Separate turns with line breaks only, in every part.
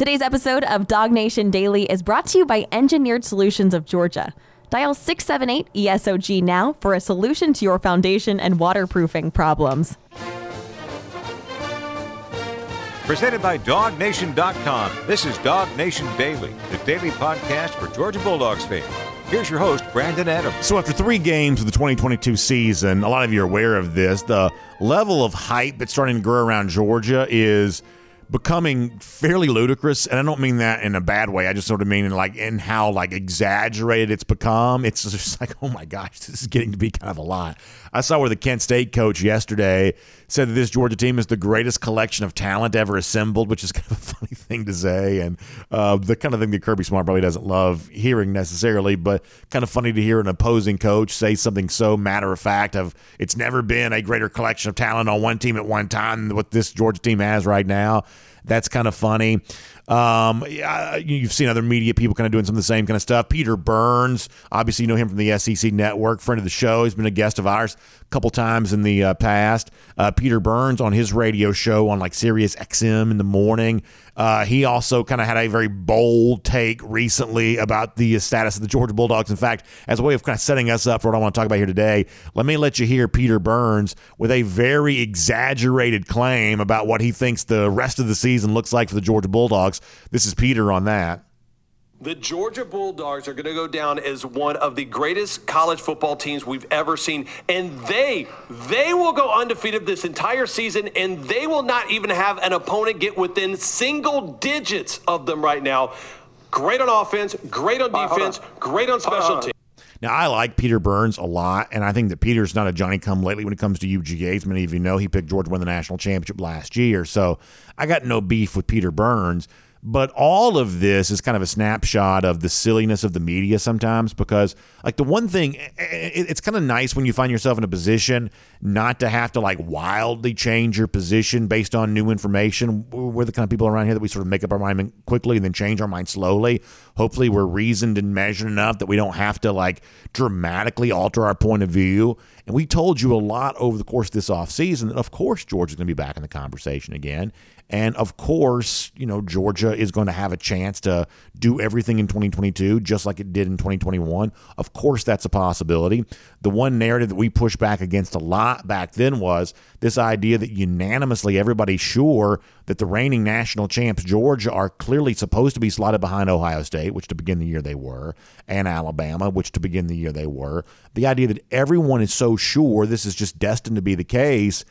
Today's episode of DawgNation Daily is brought to you by Engineered Solutions of Georgia. Dial 678 ESOG now for a solution to your foundation and waterproofing problems.
Presented by DawgNation.com. This is DawgNation Daily, the daily podcast for Georgia Bulldogs fans. Here's your host, Brandon Adams.
So, after three games of the 2022 season, a lot of you are aware of this. The level of hype that's starting to grow around Georgia is becoming fairly ludicrous and i don't mean that in a bad way i just sort of mean in like in how like exaggerated it's become. It's just like oh my gosh this is getting to be kind of a lot. I saw where the kent state coach yesterday said that this georgia team is the greatest collection of talent ever assembled which is kind of a funny thing to say and uh, the kind of thing that kirby smart probably doesn't love hearing necessarily but kind of funny to hear an opposing coach say something so matter of fact of it's never been a greater collection of talent on one team at one time than what this georgia team has right now that's kind of funny. Um, you've seen other media people kind of doing some of the same kind of stuff. Peter Burns, obviously, you know him from the SEC Network, friend of the show. He's been a guest of ours a couple times in the uh, past. Uh, Peter Burns on his radio show on like Sirius XM in the morning. Uh, he also kind of had a very bold take recently about the status of the Georgia Bulldogs. In fact, as a way of kind of setting us up for what I want to talk about here today, let me let you hear Peter Burns with a very exaggerated claim about what he thinks the rest of the season looks like for the Georgia Bulldogs. This is Peter on that.
The Georgia Bulldogs are going to go down as one of the greatest college football teams we've ever seen. And they, they will go undefeated this entire season, and they will not even have an opponent get within single digits of them right now. Great on offense, great on defense, on. great on special teams.
Now, I like Peter Burns a lot, and I think that Peter's not a Johnny come lately when it comes to UGA. As many of you know, he picked Georgia to win the national championship last year. So I got no beef with Peter Burns. But all of this is kind of a snapshot of the silliness of the media sometimes because, like, the one thing, eh, eh, eh, it's kind of nice when you find yourself in a position not to have to, like, wildly change your position based on new information. We're the kind of people around here that we sort of make up our mind quickly and then change our mind slowly. Hopefully, we're reasoned and measured enough that we don't have to, like, dramatically alter our point of view. And we told you a lot over the course of this offseason that, of course, George is going to be back in the conversation again. And of course, you know, Georgia is going to have a chance to do everything in 2022 just like it did in 2021. Of course, that's a possibility. The one narrative that we pushed back against a lot back then was this idea that unanimously everybody's sure that the reigning national champs, Georgia, are clearly supposed to be slotted behind Ohio State, which to begin the year they were, and Alabama, which to begin the year they were. The idea that everyone is so sure this is just destined to be the case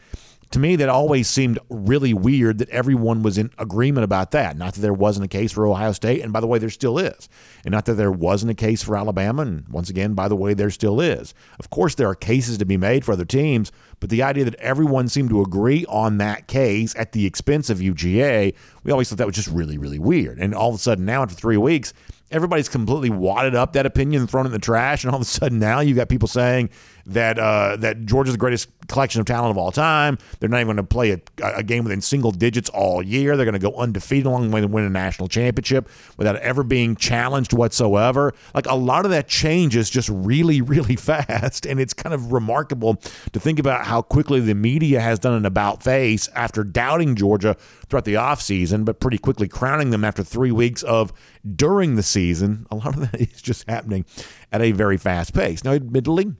to me, that always seemed really weird that everyone was in agreement about that. Not that there wasn't a case for Ohio State, and by the way, there still is. And not that there wasn't a case for Alabama, and once again, by the way, there still is. Of course, there are cases to be made for other teams, but the idea that everyone seemed to agree on that case at the expense of UGA, we always thought that was just really, really weird. And all of a sudden, now after three weeks, everybody's completely wadded up that opinion thrown it in the trash. And all of a sudden now you've got people saying that uh, that Georgia's the greatest collection of talent of all time. They're not even going to play a, a, game within single digits all year. They're going to go undefeated along the way to win a national championship without ever being challenged whatsoever. Like a lot of that changes just really, really fast. And it's kind of remarkable to think about how quickly the media has done an about face after doubting Georgia throughout the offseason, but pretty quickly crowning them after three weeks of during the season. A lot of that is just happening at a very fast pace. Now, admittedly,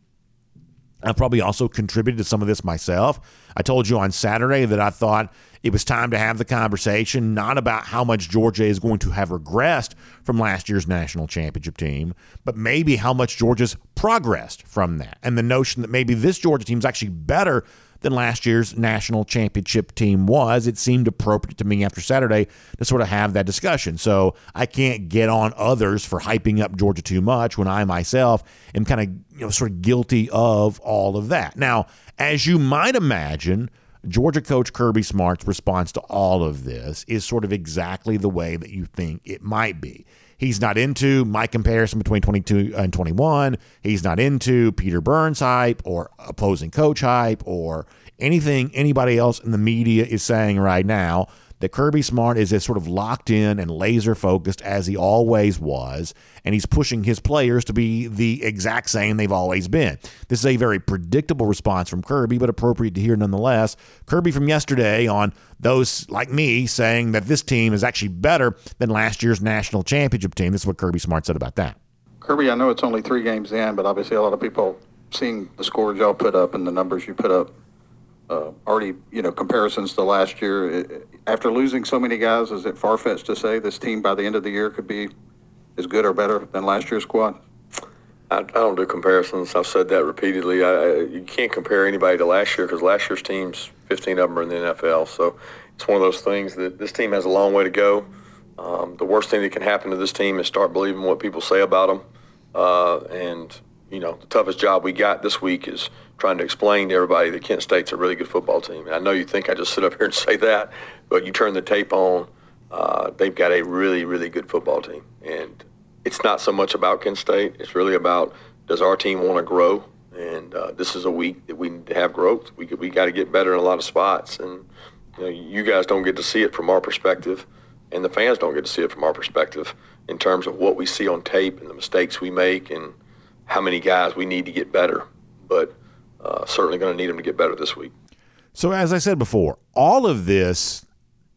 I've probably also contributed to some of this myself. I told you on Saturday that I thought it was time to have the conversation, not about how much Georgia is going to have regressed from last year's national championship team, but maybe how much Georgia's progressed from that. And the notion that maybe this Georgia team is actually better than last year's national championship team was. It seemed appropriate to me after Saturday to sort of have that discussion. So I can't get on others for hyping up Georgia too much when I myself am kind of you know sort of guilty of all of that. Now, as you might imagine, Georgia coach Kirby Smart's response to all of this is sort of exactly the way that you think it might be. He's not into my comparison between 22 and 21. He's not into Peter Burns hype or opposing coach hype or anything anybody else in the media is saying right now. that Kirby Smart is as sort of locked in and laser focused as he always was, and he's pushing his players to be the exact same they've always been. This is a very predictable response from Kirby, but appropriate to hear nonetheless. Kirby from yesterday on those like me saying that this team is actually better than last year's national championship team. This is what Kirby Smart said about that.
Kirby, I know it's only three games in, but obviously a lot of people seeing the scores y'all put up and the numbers you put up uh, already, you know, comparisons to last year. After losing so many guys, is it far fetched to say this team by the end of the year could be as good or better than last year's squad?
I, I don't do comparisons. I've said that repeatedly. I, you can't compare anybody to last year because last year's teams, 15 of them are in the NFL. So it's one of those things that this team has a long way to go. Um, the worst thing that can happen to this team is start believing what people say about them. Uh, and, you know, the toughest job we got this week is trying to explain to everybody that Kent State's a really good football team. And I know you think I just sit up here and say that, but you turn the tape on, uh, they've got a really, really good football team. And it's not so much about Kent State. It's really about does our team want to grow? And uh, this is a week that we need to have growth. We, we got to get better in a lot of spots. And you, know, you guys don't get to see it from our perspective, and the fans don't get to see it from our perspective in terms of what we see on tape and the mistakes we make and how many guys we need to get better. But uh, certainly going to need them to get better this week.
So, as I said before, all of this,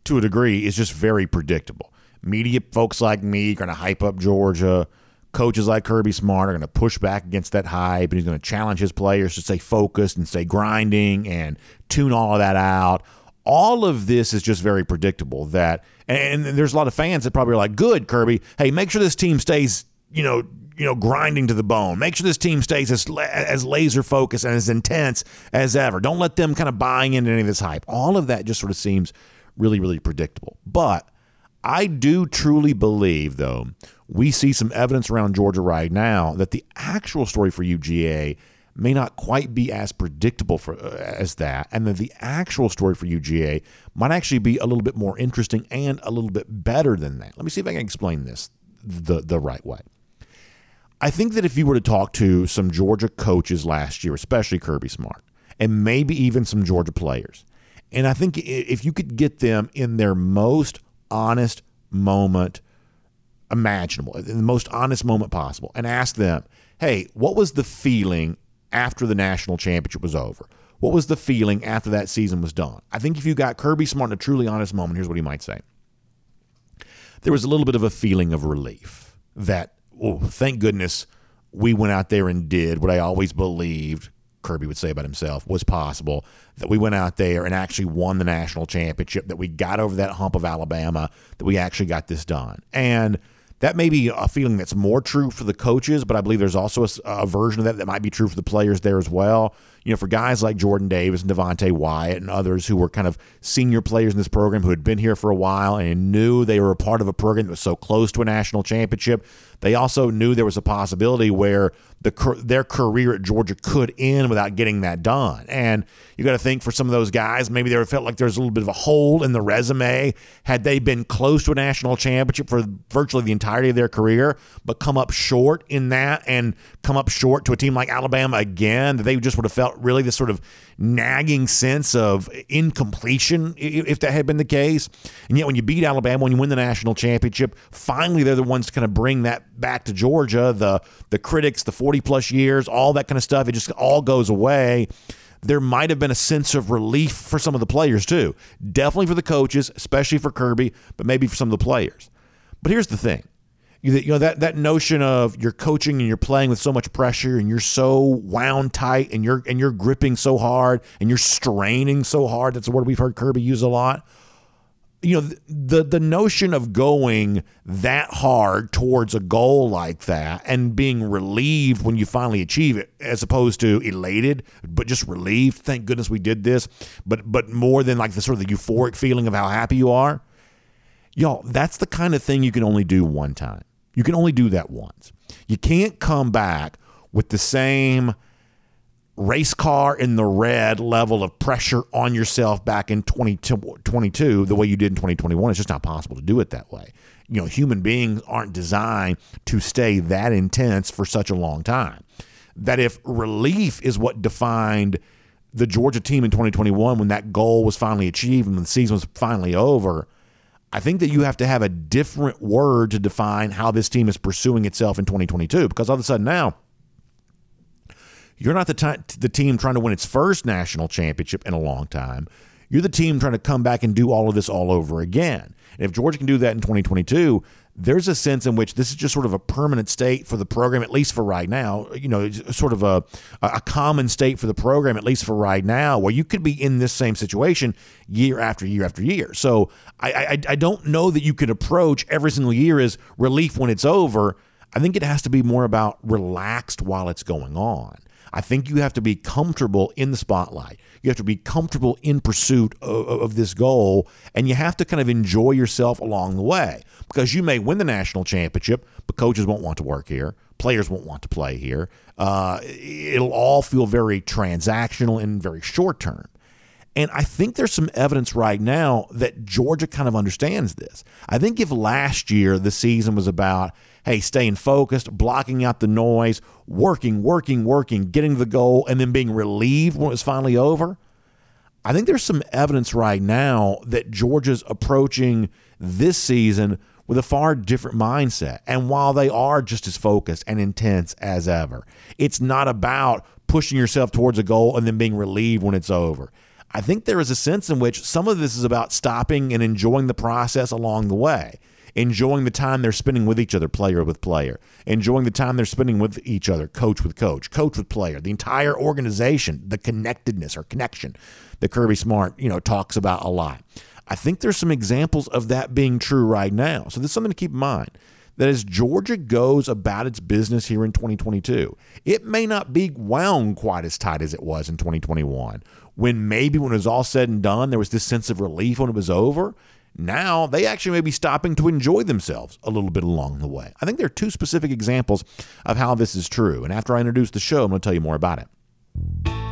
to a degree, is just very predictable. Media folks like me are going to hype up Georgia. Coaches like Kirby Smart are going to push back against that hype, and he's going to challenge his players to stay focused and stay grinding and tune all of that out. All of this is just very predictable. That and there's a lot of fans that probably are like, "Good, Kirby. Hey, make sure this team stays, you know, you know, grinding to the bone. Make sure this team stays as, as laser focused and as intense as ever. Don't let them kind of buying into any of this hype. All of that just sort of seems really, really predictable. But I do truly believe, though, we see some evidence around Georgia right now that the actual story for UGA may not quite be as predictable for uh, as that, and that the actual story for UGA might actually be a little bit more interesting and a little bit better than that. Let me see if I can explain this the the right way. I think that if you were to talk to some Georgia coaches last year, especially Kirby Smart, and maybe even some Georgia players, and I think if you could get them in their most honest moment imaginable, in the most honest moment possible, and ask them, hey, what was the feeling after the national championship was over? What was the feeling after that season was done? I think if you got Kirby Smart in a truly honest moment, here's what he might say. There was a little bit of a feeling of relief that oh, thank goodness we went out there and did what I always believed Kirby would say about himself was possible that we went out there and actually won the national championship, that we got over that hump of Alabama, that we actually got this done. And that may be a feeling that's more true for the coaches, but I believe there's also a, a, version of that that might be true for the players there as well. You know, for guys like Jordan Davis and Devonte Wyatt and others who were kind of senior players in this program who had been here for a while and knew they were a part of a program that was so close to a national championship, they also knew there was a possibility where the their career at Georgia could end without getting that done. And you got to think for some of those guys, maybe they felt like there's a little bit of a hole in the resume. Had they been close to a national championship for virtually the entirety of their career, but come up short in that and come up short to a team like Alabama again, that they just would have felt really this sort of nagging sense of incompletion if that had been the case. And yet, when you beat Alabama, when you win the national championship, finally they're the ones to kind of bring that back to Georgia. The the critics, the 40 plus years, all that kind of stuff, it just all goes away. There might have been a sense of relief for some of the players too. Definitely for the coaches, especially for Kirby, but maybe for some of the players. But here's the thing you know that that notion of you're coaching and you're playing with so much pressure and you're so wound tight and you're and you're gripping so hard and you're straining so hard. That's a word we've heard Kirby use a lot. You know the the notion of going that hard towards a goal like that and being relieved when you finally achieve it as opposed to elated but just relieved thank goodness we did this. But but more than like the sort of the euphoric feeling of how happy you are. Y'all that's the kind of thing you can only do one time you can only do that once. You can't come back with the same race car in the red level of pressure on yourself back in 2022 the way you did in 2021. It's just not possible to do it that way. You know, human beings aren't designed to stay that intense for such a long time. That if relief is what defined the Georgia team in 2021 when that goal was finally achieved and the season was finally over – I think that you have to have a different word to define how this team is pursuing itself in 2022 because all of a sudden now you're not the, t- the team trying to win its first national championship in a long time. You're the team trying to come back and do all of this all over again. And if Georgia can do that in 2022, there's a sense in which this is just sort of a permanent state for the program, at least for right now. You know, sort of a a common state for the program, at least for right now, where you could be in this same situation year after year after year. So I I, I don't know that you could approach every single year as relief when it's over. I think it has to be more about relaxed while it's going on. I think you have to be comfortable in the spotlight. You have to be comfortable in pursuit of, of, this goal, and you have to kind of enjoy yourself along the way because you may win the national championship, but coaches won't want to work here. Players won't want to play here. Uh, it'll all feel very transactional and very short term. And I think there's some evidence right now that Georgia kind of understands this. I think if last year the season was about, hey, staying focused, blocking out the noise, working, working, working, getting the goal, and then being relieved when it was finally over, I think there's some evidence right now that Georgia's approaching this season with a far different mindset. And while they are just as focused and intense as ever, it's not about pushing yourself towards a goal and then being relieved when it's over. I think there is a sense in which some of this is about stopping and enjoying the process along the way, enjoying the time they're spending with each other, player with player, enjoying the time they're spending with each other, coach with coach, coach with player, the entire organization, the connectedness or connection that Kirby Smart, you know, talks about a lot. I think there's some examples of that being true right now. So there's something to keep in mind that as Georgia goes about its business here in 2022, it may not be wound quite as tight as it was in 2021 when maybe when it was all said and done, there was this sense of relief when it was over. Now they actually may be stopping to enjoy themselves a little bit along the way. I think there are two specific examples of how this is true. And after I introduce the show, I'm going to tell you more about it.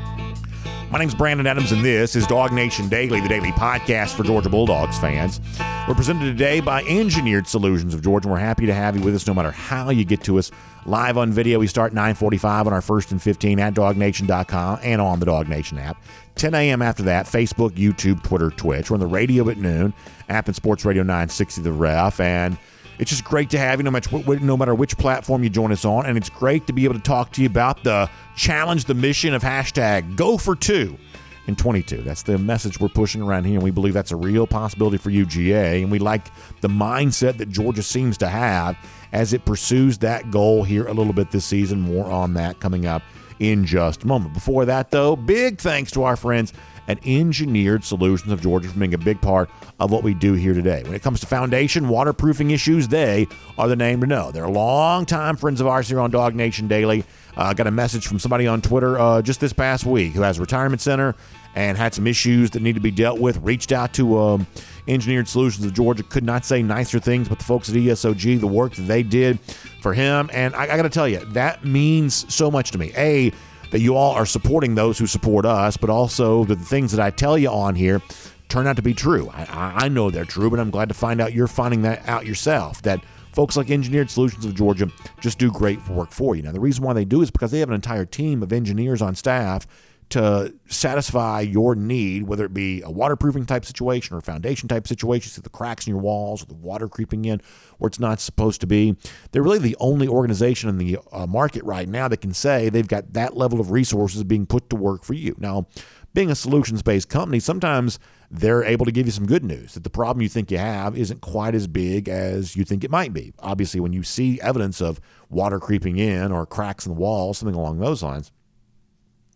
My name's Brandon Adams, and this is DawgNation Daily, the daily podcast for Georgia Bulldogs fans. We're presented today by Engineered Solutions of Georgia. And we're happy to have you with us no matter how you get to us. Live on video, we start 945 on our first and 15 at dawgnation.com and on the DawgNation app. 10 a.m. after that, Facebook, YouTube, Twitter, Twitch. We're on the radio at noon, app and Sports Radio 960 The Ref, and it's just great to have you no matter, no matter which platform you join us on. And it's great to be able to talk to you about the challenge, the mission of hashtag go for two in 22. That's the message we're pushing around here. And we believe that's a real possibility for UGA. And we like the mindset that Georgia seems to have as it pursues that goal here a little bit this season. More on that coming up in just a moment. Before that, though, big thanks to our friends at Engineered Solutions of Georgia for being a big part of what we do here today. When it comes to foundation waterproofing issues, they are the name to know. They're longtime friends of ours here on DawgNation Daily. I uh, got a message from somebody on Twitter uh, just this past week who has a retirement center and had some issues that need to be dealt with. Reached out to um, Engineered Solutions of Georgia. Could not say nicer things, but the folks at ESOG, the work that they did for him, and I, I got to tell you, that means so much to me. A that you all are supporting those who support us, but also that the things that I tell you on here turn out to be true. I, I know they're true, but I'm glad to find out you're finding that out yourself. That folks like Engineered Solutions of Georgia just do great work for you. Now, the reason why they do is because they have an entire team of engineers on staff to satisfy your need, whether it be a waterproofing type situation or foundation type situation, see the cracks in your walls, or the water creeping in where it's not supposed to be. They're really the only organization in the uh, market right now that can say they've got that level of resources being put to work for you. Now, being a solutions based company, sometimes they're able to give you some good news that the problem you think you have isn't quite as big as you think it might be. Obviously, when you see evidence of water creeping in or cracks in the wall, something along those lines,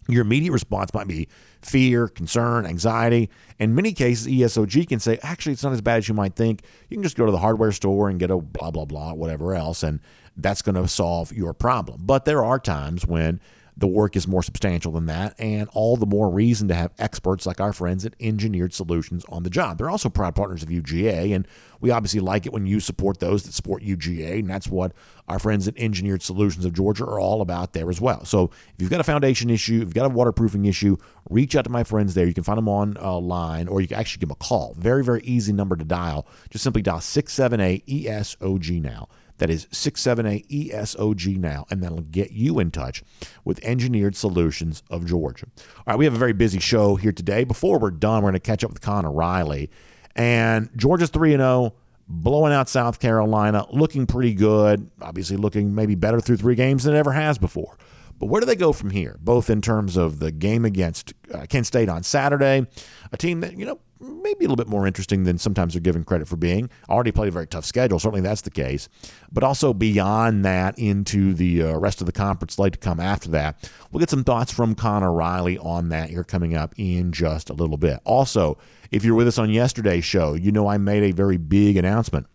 your immediate response might be fear, concern, anxiety. In many cases, ESOG can say, actually, it's not as bad as you might think. You can just go to the hardware store and get a blah, blah, blah, whatever else, and that's going to solve your problem. But there are times when the work is more substantial than that, and all the more reason to have experts like our friends at Engineered Solutions on the job. They're also proud partners of UGA, and we obviously like it when you support those that support UGA, and that's what our friends at Engineered Solutions of Georgia are all about there as well. So if you've got a foundation issue, if you've got a waterproofing issue, reach out to my friends there. You can find them online, or you can actually give them a call. Very, very easy number to dial. Just simply dial 678 ESOG now. That is 678 ESOG now, and that'll get you in touch with Engineered Solutions of Georgia. All right, we have a very busy show here today. Before we're done, we're going to catch up with Connor Riley And Georgia's 3 0, blowing out South Carolina, looking pretty good. Obviously, looking maybe better through three games than it ever has before. But where do they go from here? Both in terms of the game against uh, Kent State on Saturday, a team that, you know, maybe a little bit more interesting than sometimes they're given credit for being. Already played a very tough schedule. Certainly that's the case. But also beyond that, into the uh, rest of the conference slate to come after that. We'll get some thoughts from Connor Riley on that here coming up in just a little bit. Also, if you're with us on yesterday's show, you know I made a very big announcement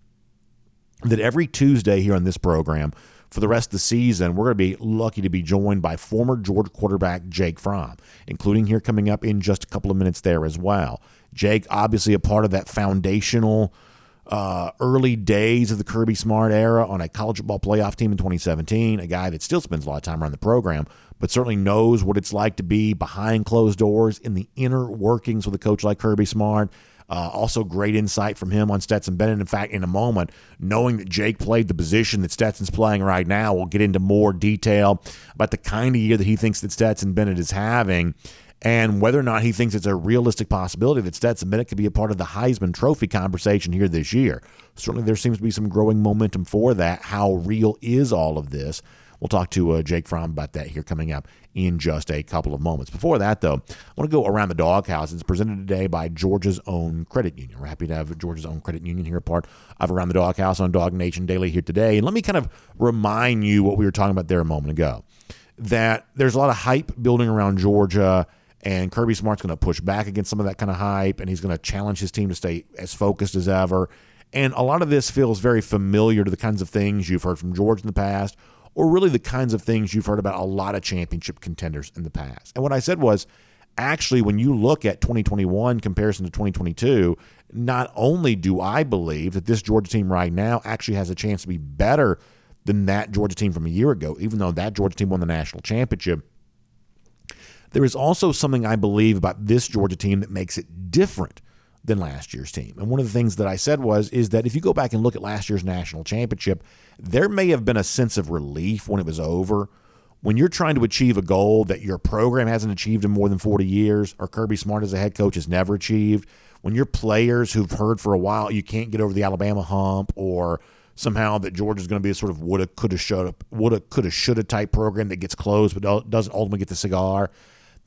that every Tuesday here on this program, for the rest of the season, we're going to be lucky to be joined by former Georgia quarterback Jake Fromm, including here coming up in just a couple of minutes there as well. Jake, obviously a part of that foundational uh, early days of the Kirby Smart era on a college football playoff team in 2017, a guy that still spends a lot of time around the program, but certainly knows what it's like to be behind closed doors in the inner workings with a coach like Kirby Smart. Uh, also, great insight from him on Stetson Bennett. In fact, in a moment, knowing that Jake played the position that Stetson's playing right now, we'll get into more detail about the kind of year that he thinks that Stetson Bennett is having and whether or not he thinks it's a realistic possibility that Stetson Bennett could be a part of the Heisman Trophy conversation here this year. Certainly, there seems to be some growing momentum for that. How real is all of this? We'll talk to uh, Jake Fromm about that here coming up in just a couple of moments. Before that, though, I want to go around the doghouse. It's presented today by Georgia's own credit union. We're happy to have Georgia's own credit union here, part of Around the Doghouse on DawgNation Daily here today. And let me kind of remind you what we were talking about there a moment ago that there's a lot of hype building around Georgia and Kirby Smart's going to push back against some of that kind of hype, and he's going to challenge his team to stay as focused as ever. And a lot of this feels very familiar to the kinds of things you've heard from George in the past, or really the kinds of things you've heard about a lot of championship contenders in the past. And what I said was, actually, when you look at 2021 comparison to 2022, not only do I believe that this Georgia team right now actually has a chance to be better than that Georgia team from a year ago, even though that Georgia team won the national championship there is also something I believe about this Georgia team that makes it different than last year's team. And one of the things that I said was is that if you go back and look at last year's national championship, there may have been a sense of relief when it was over. When you're trying to achieve a goal that your program hasn't achieved in more than 40 years, or Kirby Smart as a head coach has never achieved, when your players who've heard for a while you can't get over the Alabama hump, or somehow that Georgia's going to be a sort of woulda, coulda, shoulda, woulda, coulda, shoulda type program that gets closed but doesn't ultimately get the cigar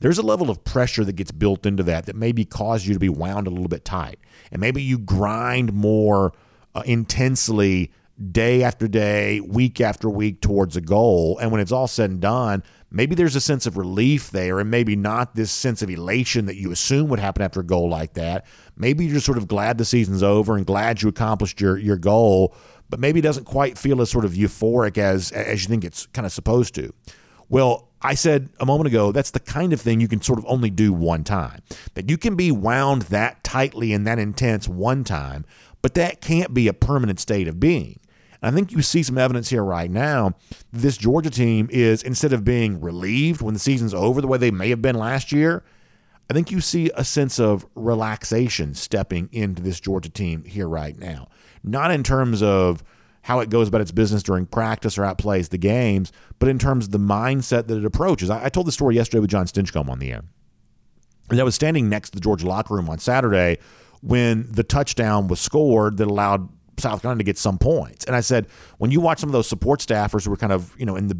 there's a level of pressure that gets built into that that maybe cause you to be wound a little bit tight. And maybe you grind more uh, intensely day after day, week after week towards a goal. And when it's all said and done, maybe there's a sense of relief there and maybe not this sense of elation that you assume would happen after a goal like that. Maybe you're just sort of glad the season's over and glad you accomplished your, your goal, but maybe it doesn't quite feel as sort of euphoric as, as you think it's kind of supposed to. Well, I said a moment ago, that's the kind of thing you can sort of only do one time. That you can be wound that tightly and that intense one time, but that can't be a permanent state of being. And I think you see some evidence here right now. This Georgia team is, instead of being relieved when the season's over the way they may have been last year, I think you see a sense of relaxation stepping into this Georgia team here right now. Not in terms of how it goes about its business during practice or outplays the games, but in terms of the mindset that it approaches. I, I told the story yesterday with Jon Stinchcomb on the air. And I was standing next to the Georgia locker room on Saturday when the touchdown was scored that allowed South Carolina to get some points. And I said, when you watch some of those support staffers who were kind of, you know, in the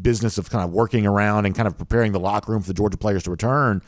business of kind of working around and kind of preparing the locker room for the Georgia players to return,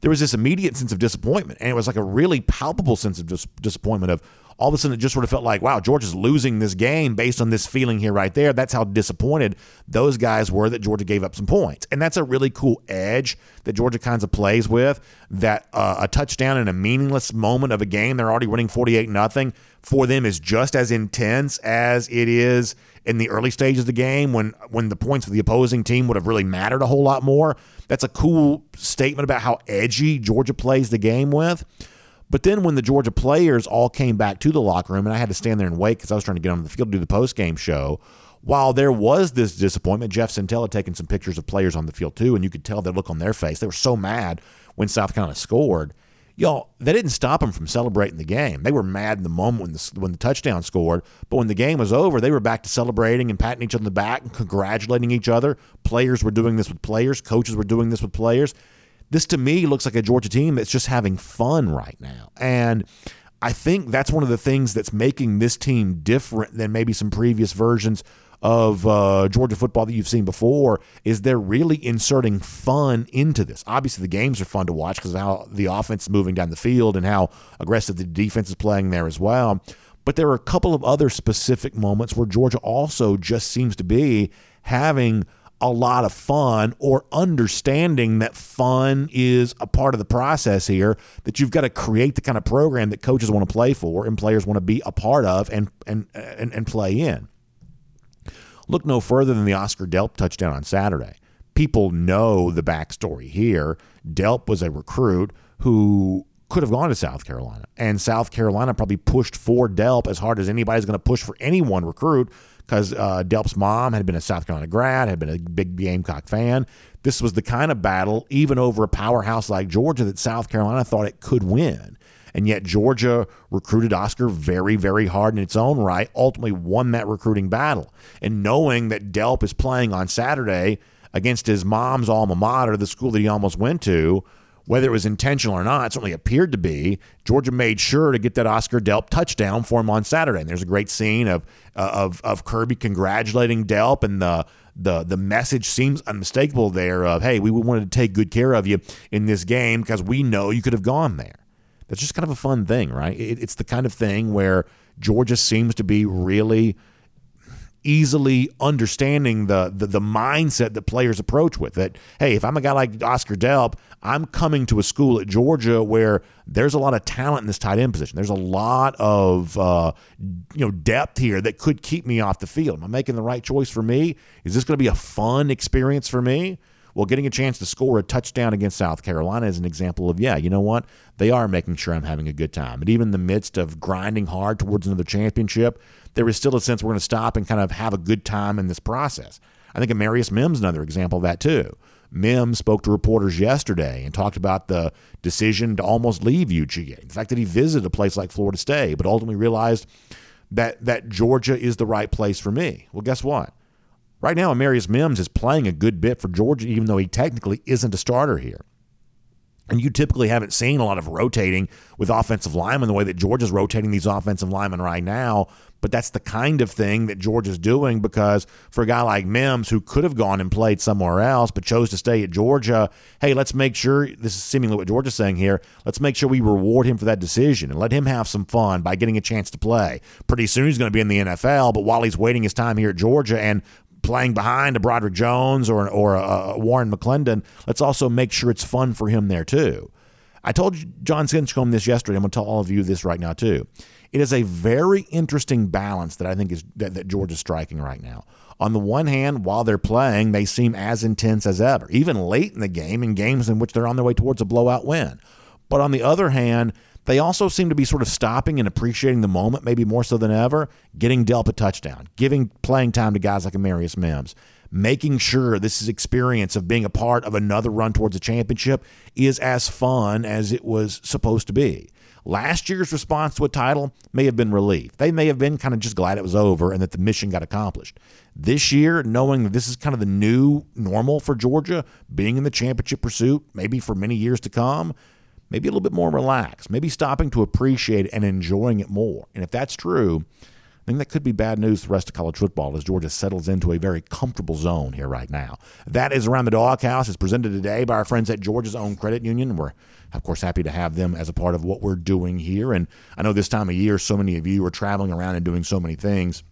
there was this immediate sense of disappointment. And it was like a really palpable sense of dis- disappointment of, all of a sudden it just sort of felt like, wow, Georgia's losing this game based on this feeling here right there. That's how disappointed those guys were that Georgia gave up some points. And that's a really cool edge that Georgia kinds of plays with that uh, a touchdown in a meaningless moment of a game, they're already winning 48 nothing for them is just as intense as it is in the early stages of the game when when the points for the opposing team would have really mattered a whole lot more. That's a cool statement about how edgy Georgia plays the game with. But then when the Georgia players all came back to the locker room, and I had to stand there and wait because I was trying to get on the field to do the post game show. While there was this disappointment, Jeff Sentell had taken some pictures of players on the field too, and you could tell the look on their face. They were so mad when South Carolina scored. Y'all, that didn't stop them from celebrating the game. They were mad in the moment when the when the touchdown scored, but when the game was over, they were back to celebrating and patting each other on the back and congratulating each other. Players were doing this with players, coaches were doing this with players this to me looks like a Georgia team that's just having fun right now. And I think that's one of the things that's making this team different than maybe some previous versions of uh, Georgia football that you've seen before is they're really inserting fun into this. Obviously, the games are fun to watch because of how the offense is moving down the field and how aggressive the defense is playing there as well. But there are a couple of other specific moments where Georgia also just seems to be having a lot of fun or understanding that fun is a part of the process here that you've got to create the kind of program that coaches want to play for and players want to be a part of and and and, and play in look no further than the Oscar Delp touchdown on Saturday. People know the backstory here. Delp was a recruit who could have gone to South Carolina, and South Carolina probably pushed for Delp as hard as anybody's going to push for any one recruit because uh, Delp's mom had been a South Carolina grad, had been a big Gamecock fan. This was the kind of battle, even over a powerhouse like Georgia, that South Carolina thought it could win. And yet Georgia recruited Oscar very, very hard in its own right, ultimately won that recruiting battle. And knowing that Delp is playing on Saturday against his mom's alma mater, the school that he almost went to, whether it was intentional or not, certainly appeared to be. Georgia made sure to get that Oscar Delp touchdown for him on Saturday. And there's a great scene of uh, of of Kirby congratulating Delp, and the the the message seems unmistakable there of hey, we wanted to take good care of you in this game because we know you could have gone there. That's just kind of a fun thing, right? It, it's the kind of thing where Georgia seems to be really easily understanding the, the, the mindset that players approach with that Hey, if I'm a guy like Oscar Delp, I'm coming to a school at Georgia where there's a lot of talent in this tight end position. There's a lot of uh, you know depth here that could keep me off the field. Am I making the right choice for me? Is this going to be a fun experience for me? Well, getting a chance to score a touchdown against South Carolina is an example of, yeah, you know what? They are making sure I'm having a good time. And even in the midst of grinding hard towards another championship, there is still a sense we're going to stop and kind of have a good time in this process. I think Amarius Mims another example of that, too. Mims spoke to reporters yesterday and talked about the decision to almost leave UGA. The fact that he visited a place like Florida State, but ultimately realized that that Georgia is the right place for me. Well, guess what? Right now, Amarius Mims is playing a good bit for Georgia, even though he technically isn't a starter here. And you typically haven't seen a lot of rotating with offensive linemen the way that Georgia's rotating these offensive linemen right now. But that's the kind of thing that Georgia's doing because for a guy like Mims who could have gone and played somewhere else but chose to stay at Georgia, hey, let's make sure this is seemingly what Georgia's saying here. Let's make sure we reward him for that decision and let him have some fun by getting a chance to play. Pretty soon he's going to be in the NFL, but while he's waiting his time here at Georgia and playing behind a Broderick Jones or or a Warren McClendon, let's also make sure it's fun for him there too. I told Jon Stinchcomb this yesterday. I'm going to tell all of you this right now too. It is a very interesting balance that I think is that, that Georgia's striking right now. On the one hand, while they're playing, they seem as intense as ever, even late in the game, in games in which they're on their way towards a blowout win. But on the other hand, they also seem to be sort of stopping and appreciating the moment, maybe more so than ever, getting Delp a touchdown, giving playing time to guys like Amarius Mims, making sure this is experience of being a part of another run towards a championship is as fun as it was supposed to be. Last year's response to a title may have been relief. They may have been kind of just glad it was over and that the mission got accomplished. This year, knowing that this is kind of the new normal for Georgia, being in the championship pursuit, maybe for many years to come, maybe a little bit more relaxed, maybe stopping to appreciate and enjoying it more. And if that's true, I think that could be bad news for the rest of college football as Georgia settles into a very comfortable zone here right now. That is Around the Doghouse. It's presented today by our friends at Georgia's Own Credit Union. We're, of course, happy to have them as a part of what we're doing here. And I know this time of year, so many of you are traveling around and doing so many things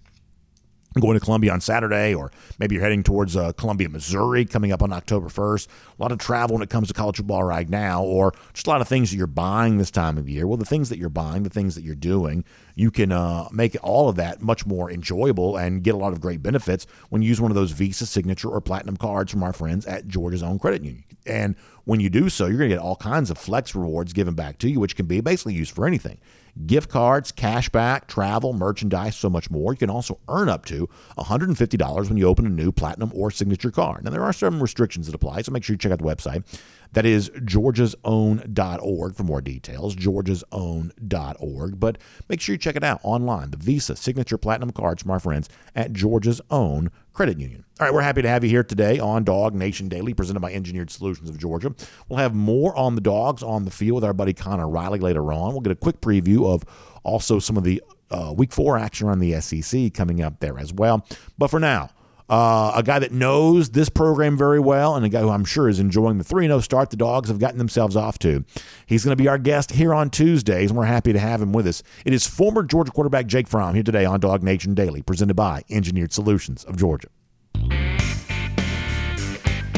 going to Columbia on Saturday, or maybe you're heading towards uh, Columbia, Missouri, coming up on October 1st. A lot of travel when it comes to college football right now, or just a lot of things that you're buying this time of year. Well, the things that you're buying, the things that you're doing, you can uh, make all of that much more enjoyable and get a lot of great benefits when you use one of those Visa Signature or Platinum cards from our friends at Georgia's Own Credit Union. And when you do so, you're going to get all kinds of flex rewards given back to you, which can be basically used for anything gift cards, cash back, travel, merchandise, so much more. You can also earn up to $150 when you open a new platinum or signature card. Now, there are some restrictions that apply, so make sure you check out the website. That is georgiasown.org for more details, georgiasown.org. But make sure you check it out online. The Visa Signature Platinum cards from our friends at Georgia's Own Credit Union. All right, we're happy to have you here today on DawgNation Daily, presented by Engineered Solutions of Georgia. We'll have more on the dogs on the field with our buddy Connor Riley later on. We'll get a quick preview of also some of the uh, week four action around the SEC coming up there as well. But for now, uh, a guy that knows this program very well, and a guy who I'm sure is enjoying the 3 0 start the dogs have gotten themselves off to. He's going to be our guest here on Tuesdays, and we're happy to have him with us. It is former Georgia quarterback Jake Fromm here today on DawgNation Daily, presented by Engineered Solutions of Georgia.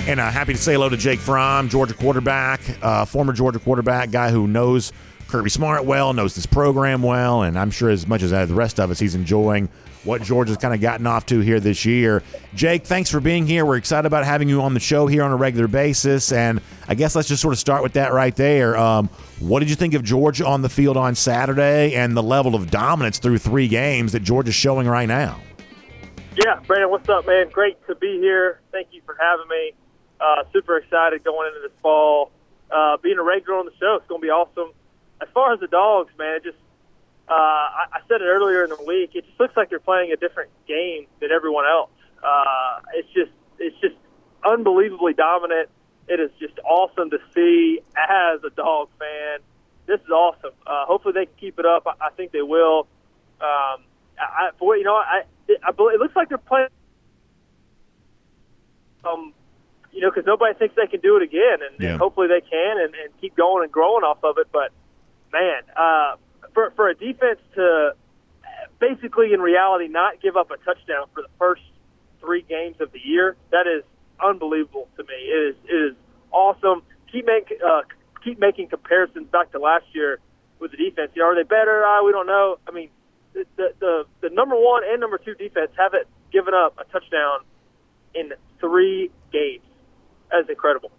And uh, happy to say hello to Jake Fromm, Georgia quarterback, uh, former Georgia quarterback, guy who knows Kirby Smart well, knows this program well, and I'm sure as much as the rest of us, he's enjoying what Georgia's kind of gotten off to here this year. Jake, thanks for being here. We're excited about having you on the show here on a regular basis. And I guess let's just sort of start with that right there. Um, what did you think of Georgia on the field on Saturday and the level of dominance through three games that Georgia's showing right now?
Yeah, Brandon, what's up, man? Great to be here. Thank you for having me. Uh, super excited going into this fall. Uh, being a regular on the show, it's going to be awesome. As far as the dogs, man, it just uh, I, I said it earlier in the week. It just looks like they're playing a different game than everyone else. Uh, it's just it's just unbelievably dominant. It is just awesome to see as a dog fan. This is awesome. Uh, hopefully they can keep it up. I, I think they will. Um, I, boy, you know, I, it, I it looks like they're playing. Um, you know, because nobody thinks they can do it again, and, yeah. and hopefully they can, and, and keep going and growing off of it. But man, uh, for for a defense to basically in reality not give up a touchdown for the first three games of the year, that is unbelievable to me. It is it is awesome. Keep make uh, keep making comparisons back to last year with the defense. You know, are they better? Uh, we don't know. I mean, the, the the number one and number two defense haven't given up a touchdown in three games. That is incredible.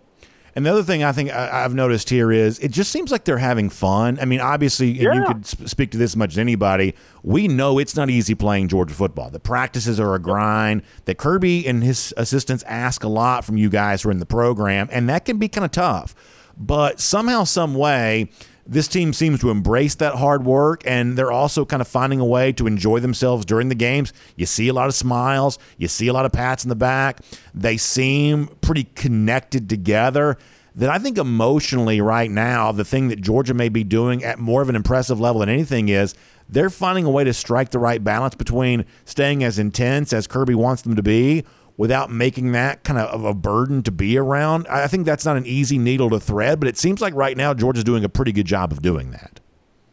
And the other thing I think I, have noticed here is it just seems like they're having fun. I mean, obviously, yeah. and you could speak to this as much as anybody. We know it's not easy playing Georgia football. The practices are a grind. That Kirby and his assistants ask a lot from you guys who are in the program, and that can be kind of tough. But somehow, some way, this team seems to embrace that hard work and they're also kind of finding a way to enjoy themselves during the games. You see a lot of smiles, you see a lot of pats in the back. They seem pretty connected together. That I think emotionally, right now, the thing that Georgia may be doing at more of an impressive level than anything is they're finding a way to strike the right balance between staying as intense as Kirby wants them to be without making that kind of a burden to be around. I think that's not an easy needle to thread, but it seems like right now Georgia's doing a pretty good job of doing that.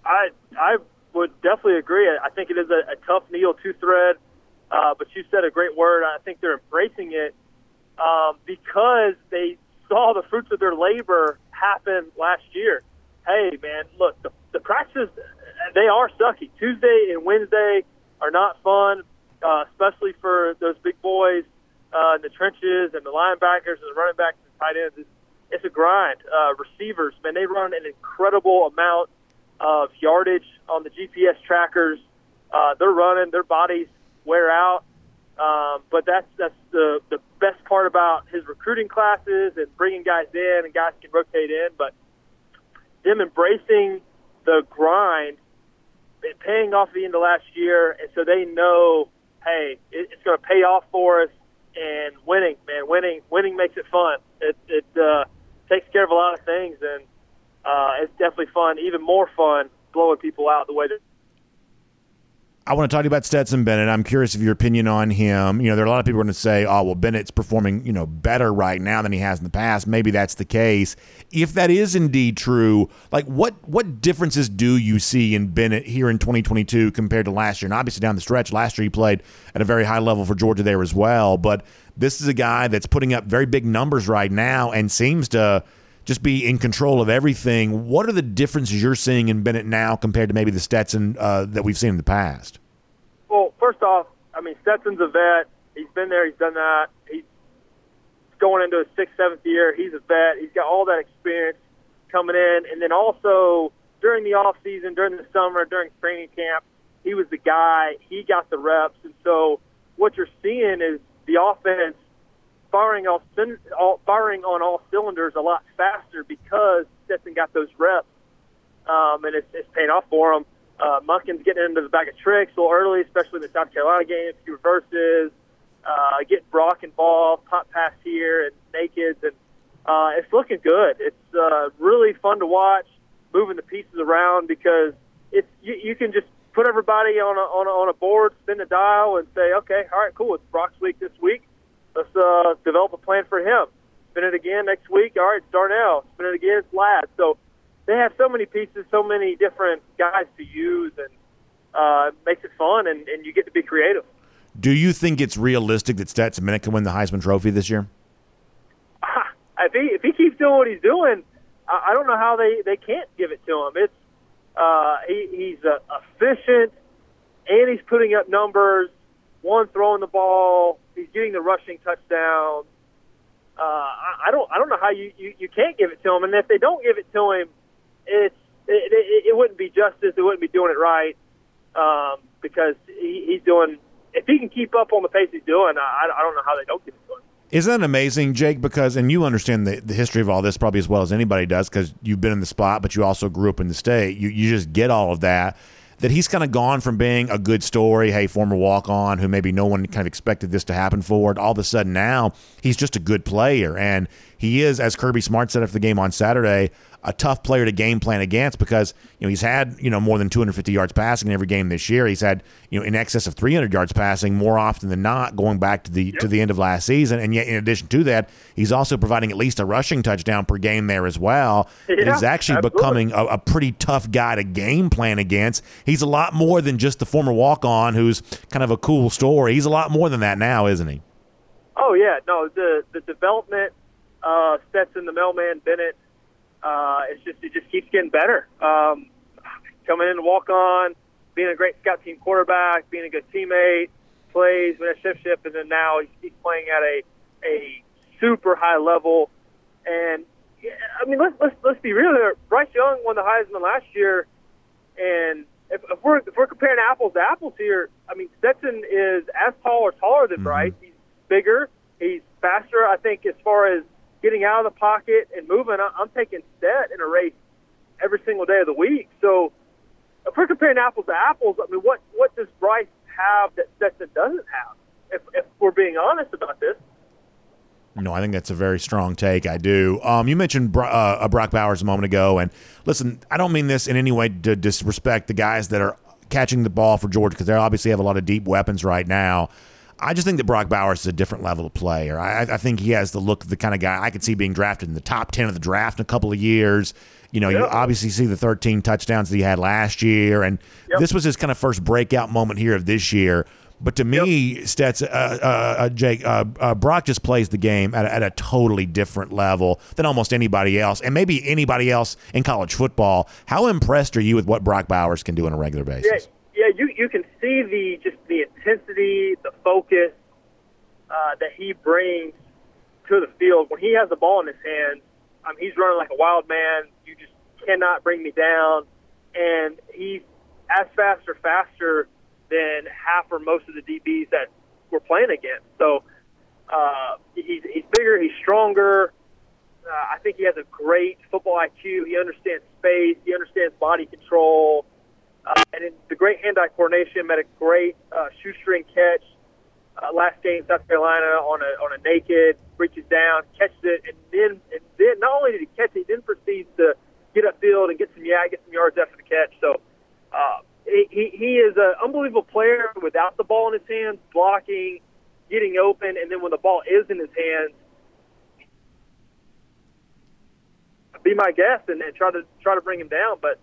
I I would definitely agree. I think it is a, a tough needle to thread, uh, but you said a great word. I think they're embracing it um, because they saw the fruits of their labor happen last year. Hey, man, look, the, the practices they are sucky. Tuesday and Wednesday are not fun, uh, especially for those big boys uh, in the trenches and the linebackers and the running backs and tight ends. It's, it's a grind. Uh, receivers, man, they run an incredible amount of yardage on the GPS trackers. Uh, they're running, their bodies wear out. Um, but that's that's the the best part about his recruiting classes and bringing guys in and guys can rotate in. But them embracing the grind, paying off the end of last year, and so they know, hey, it, it's going to pay off for us and winning, man, winning, winning makes it fun. It it uh, takes care of a lot of things, and uh, it's definitely fun. Even more fun blowing people out the way that.
I want to talk to you about Stetson Bennett. I'm curious of your opinion on him. You know, there are a lot of people going to say, "Oh, well, Bennett's performing, you know, better right now than he has in the past." Maybe that's the case. If that is indeed true, like what what differences do you see in Bennett here in 2022 compared to last year? And obviously down the stretch, last year he played at a very high level for Georgia there as well. But this is a guy that's putting up very big numbers right now and seems to just be in control of everything. What are the differences you're seeing in Bennett now compared to maybe the Stetson uh, that we've seen in the past?
Well, first off, I mean Stetson's a vet. He's been there. He's done that. He's going into his sixth, seventh year. He's a vet. He's got all that experience coming in, and then also during the off season, during the summer, during training camp, he was the guy. He got the reps, and so what you're seeing is the offense firing all firing on all cylinders a lot faster because Stetson got those reps, um, and it's, it's paying off for him. Uh, Monken's getting into the bag of tricks a little early, especially in the South Carolina game. A few reverses, uh, get Brock involved, pop pass here, and nakeds, and uh, it's looking good. It's uh, really fun to watch, moving the pieces around because it's you, you can just put everybody on a, on a on a board, spin the dial, and say, okay, all right, cool. It's Brock's week this week. Let's uh, develop a plan for him. Spin it again next week. All right, it's Darnell. Spin it again. It's Ladd. So they have so many pieces, so many different guys to use, and uh, makes it fun, and, and you get to be creative.
Do you think it's realistic that Stetson Bennett can win the Heisman Trophy this year?
if he if he keeps doing what he's doing, I, I don't know how they they can't give it to him. It's uh, he, he's uh, efficient, and he's putting up numbers. One throwing the ball, he's getting the rushing touchdown. Uh, I, I don't I don't know how you, you you can't give it to him, and if they don't give it to him, it's it, it, it wouldn't be justice. It wouldn't be doing it right um, because he, he's doing. If he can keep up on the pace he's doing, I, I don't know how they don't give it to him.
Isn't that amazing, Jake? Because, and you understand the, the history of all this probably as well as anybody does because you've been in the spot, but you also grew up in the state. You, you just get all of that. That he's kind of gone from being a good story, hey, former walk on, who maybe no one kind of expected this to happen for, all of a sudden now he's just a good player. And he is, as Kirby Smart said after the game on Saturday, a tough player to game plan against because you know he's had you know more than 250 yards passing in every game this year. He's had you know in excess of 300 yards passing more often than not going back to the yep. to the end of last season. And yet, in addition to that, he's also providing at least a rushing touchdown per game there as well. Yeah, he's actually absolutely. becoming a, a, pretty tough guy to game plan against. He's a lot more than just the former walk on who's kind of a cool story. He's a lot more than that now, isn't he?
Oh yeah, no the the development. Uh, Stetson, the mailman, Bennett, uh, it's just it just keeps getting better. Um, coming in to walk on, being a great scout team quarterback, being a good teammate, plays with a shift shift, and then now he's, he's playing at a a super high level. And I mean, let's let's let's be real here. Bryce Young won the Heisman last year, and if, if we're if we're comparing apples to apples here, I mean Stetson is as tall or taller than mm-hmm. Bryce. He's bigger. He's faster. I think as far as getting out of the pocket and moving, I'm taking Stetson a race every single day of the week. So if we're comparing apples to apples, I mean, what what does Bryce have that Stetson doesn't have? If, if we're being honest about this.
No, I think that's a very strong take. I do. Um, you mentioned uh, uh, Brock Bowers a moment ago, and listen, I don't mean this in any way to disrespect the guys that are catching the ball for Georgia because they obviously have a lot of deep weapons right now. I just think that Brock Bowers is a different level of player. I, I think he has the look of the kind of guy I could see being drafted in the top 10 of the draft in a couple of years. You know, yep. you obviously see the 13 touchdowns that he had last year, and yep. this was his kind of first breakout moment here of this year. But to me, yep. Stats, uh, uh, uh, Jake, uh, uh, Brock just plays the game at, at a totally different level than almost anybody else, and maybe anybody else in college football. How impressed are you with what Brock Bowers can do on a regular basis?
Yeah yeah, you you can see the just the intensity, the focus uh, that he brings to the field when he has the ball in his hands. Um, he's running like a wild man. You just cannot bring me down, and he's as fast or faster than half or most of the DBs that we're playing against. So uh, he's he's bigger, he's stronger. Uh, I think he has a great football IQ. He understands space. He understands body control. Uh, and the great hand-eye coordination made a great uh, shoestring catch uh, last game, South Carolina, on a on a naked, reaches down, catches it, and then and then not only did he catch it, he then proceeds to get upfield and get some yeah, get some yards after the catch. So uh, he he is an unbelievable player without the ball in his hands, blocking, getting open, and then when the ball is in his hands, be my guest and, and try to try to bring him down. But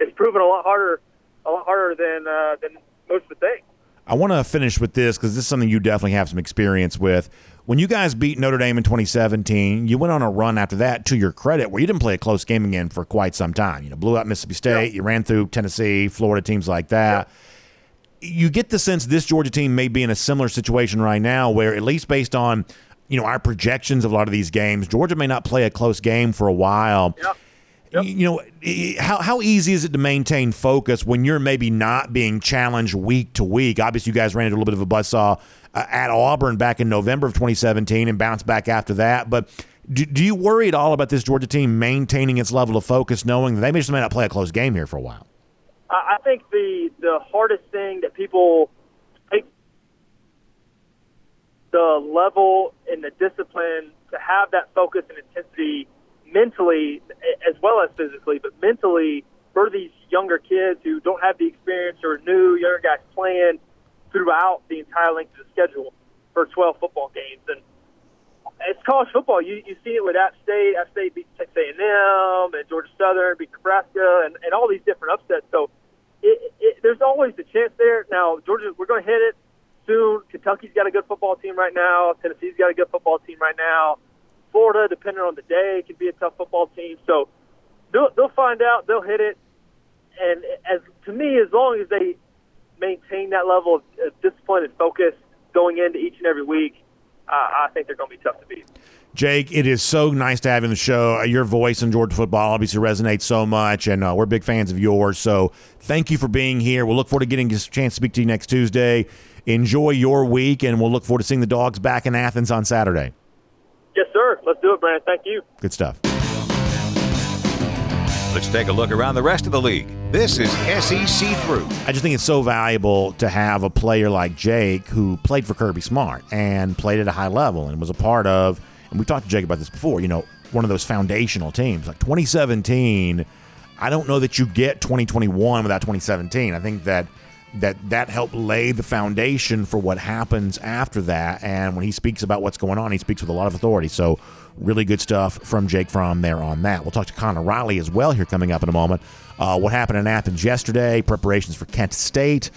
it's proven a lot harder, a lot harder than uh, than most would think.
I want to finish with this because this is something you definitely have some experience with. When you guys beat Notre Dame in 2017, you went on a run after that, to your credit, where you didn't play a close game again for quite some time. You know, blew out Mississippi State, yeah. you ran through Tennessee, Florida, teams like that. Yeah. You get the sense this Georgia team may be in a similar situation right now, where at least based on you know our projections of a lot of these games, Georgia may not play a close game for a while.
Yeah
Yep. You know, how, how easy is it to maintain focus when you're maybe not being challenged week to week? Obviously, you guys ran into a little bit of a buzzsaw uh, at Auburn back in November of 2017 and bounced back after that. But do, do you worry at all about this Georgia team maintaining its level of focus, knowing that they may just may not play a close game here for a while?
I think the the hardest thing that people take the level and the discipline to have that focus and intensity mentally as well as physically, but mentally for these younger kids who don't have the experience or new younger guys playing throughout the entire length of the schedule for 12 football games. And it's college football. You you see it with App State. App State beat Texas A&M and Georgia Southern beat Nebraska and, and all these different upsets. So it, it, there's always the chance there. Now Georgia, we're going to hit it soon. Kentucky's got a good football team right now. Tennessee's got a good football team right now. Florida, depending on the day, can be a tough football team. So they'll, they'll find out. They'll hit it. And as to me, as long as they maintain that level of, of discipline and focus going into each and every week, uh, I think they're going to be tough to beat.
Jake, it is so nice to have you on the show. Uh, your voice in Georgia football obviously resonates so much, and uh, we're big fans of yours. So thank you for being here. We'll look forward to getting a chance to speak to you next Tuesday. Enjoy your week, and we'll look forward to seeing the dogs back in Athens on Saturday.
Yes, sir. Let's do it, Brandon. Thank you.
Good stuff.
Let's take a look around the rest of the league. This is SEC Through.
I just think it's so valuable to have a player like Jake who played for Kirby Smart and played at a high level and was a part of, and we talked to Jake about this before, you know, one of those foundational teams. Like 2017, I don't know that you get 2021 without 2017. I think that that that helped lay the foundation for what happens after that. And when he speaks about what's going on, he speaks with a lot of authority. So really good stuff from Jake Fromm there on that. We'll talk to Connor Riley as well here coming up in a moment. Uh, what happened in Athens yesterday, preparations for Kent State.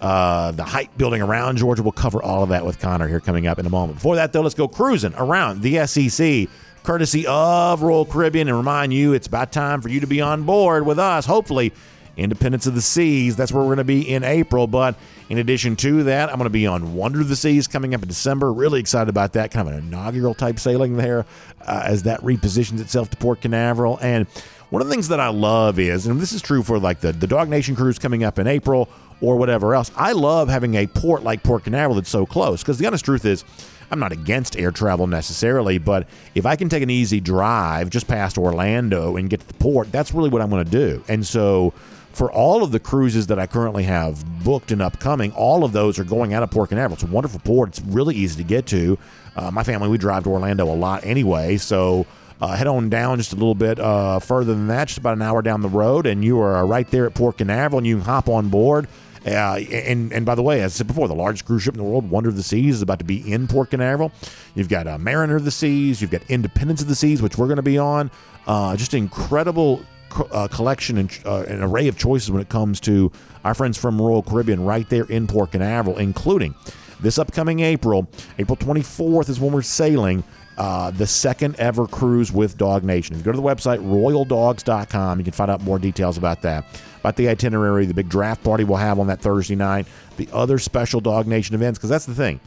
Uh, the hype building around Georgia. We'll cover all of that with Connor here coming up in a moment. Before that, though, let's go cruising around the SEC, courtesy of Royal Caribbean, and remind you it's about time for you to be on board with us. Hopefully, Independence of the Seas. That's where we're going to be in April. But in addition to that, I'm going to be on Wonder of the Seas coming up in December. Really excited about that. Kind of an inaugural type sailing there uh, as that repositions itself to Port Canaveral. And one of the things that I love is, and this is true for like the, the DawgNation cruise coming up in April or whatever else, I love having a port like Port Canaveral that's so close. Because the honest truth is, I'm not against air travel necessarily, but if I can take an easy drive just past Orlando and get to the port, that's really what I'm going to do. And so for all of the cruises that I currently have booked and upcoming, all of those are going out of Port Canaveral. It's a wonderful port. It's really easy to get to. Uh, my family, we drive to Orlando a lot anyway, so uh, head on down just a little bit uh, further than that, just about an hour down the road, and you are right there at Port Canaveral, and you can hop on board. Uh, and and by the way, as I said before, the largest cruise ship in the world, Wonder of the Seas, is about to be in Port Canaveral. You've got uh, Mariner of the Seas, you've got Independence of the Seas, which we're going to be on. Uh, just incredible uh, collection and uh, an array of choices when it comes to our friends from Royal Caribbean right there in Port Canaveral, including this upcoming April. April 24th is when we're sailing. Uh, the second ever cruise with DawgNation. If you go to the website, royaldogs.com, you can find out more details about that. About the itinerary, the big draft party we'll have on that Thursday night, the other special DawgNation events, because that's the thing.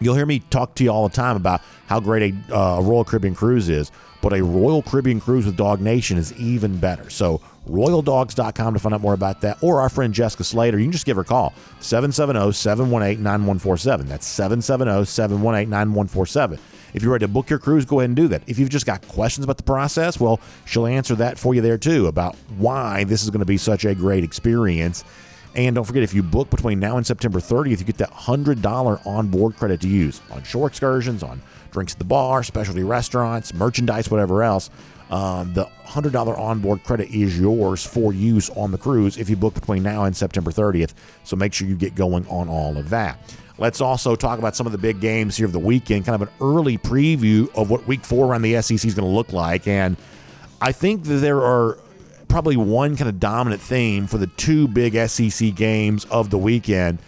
You'll hear me talk to you all the time about how great a uh, Royal Caribbean cruise is but a Royal Caribbean cruise with DawgNation is even better. So, royaldogs.com to find out more about that, or our friend Jessica Slater. You can just give her a call 770 718 9147. That's 770 718 9147. If you're ready to book your cruise, go ahead and do that. If you've just got questions about the process, well, she'll answer that for you there too about why this is going to be such a great experience. And don't forget, if you book between now and September 30th, you get that $100 onboard credit to use on shore excursions, on drinks at the bar, specialty restaurants, merchandise, whatever else. Um, the $100 onboard credit is yours for use on the cruise if you book between now and September 30th. So make sure you get going on all of that. Let's also talk about some of the big games here of the weekend, kind of an early preview of what week four around the SEC is going to look like. And I think that there are probably one kind of dominant theme for the two big SEC games of the weekend.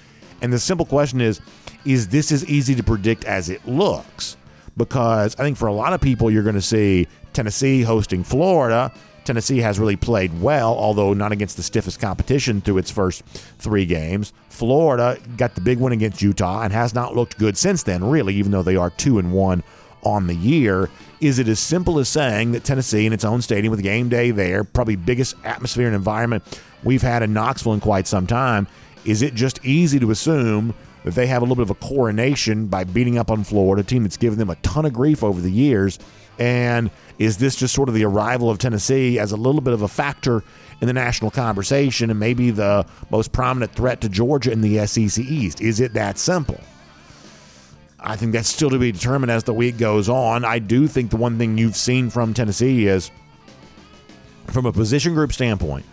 And the simple question is is this as easy to predict as it looks? because I think for a lot of people, you're going to see Tennessee hosting Florida. Tennessee has really played well, although not against the stiffest competition through its first three games. Florida got the big win against Utah and has not looked good since then, really, even though they are two and one on the year. Is it as simple as saying that Tennessee, in its own stadium with game day there, probably biggest atmosphere and environment we've had in Knoxville in quite some time, is it just easy to assume that they have a little bit of a coronation by beating up on Florida, a team that's given them a ton of grief over the years? And is this just sort of the arrival of Tennessee as a little bit of a factor in the national conversation and maybe the most prominent threat to Georgia in the SEC East? Is it that simple? I think that's still to be determined as the week goes on. I do think the one thing you've seen from Tennessee is, from a position group standpoint,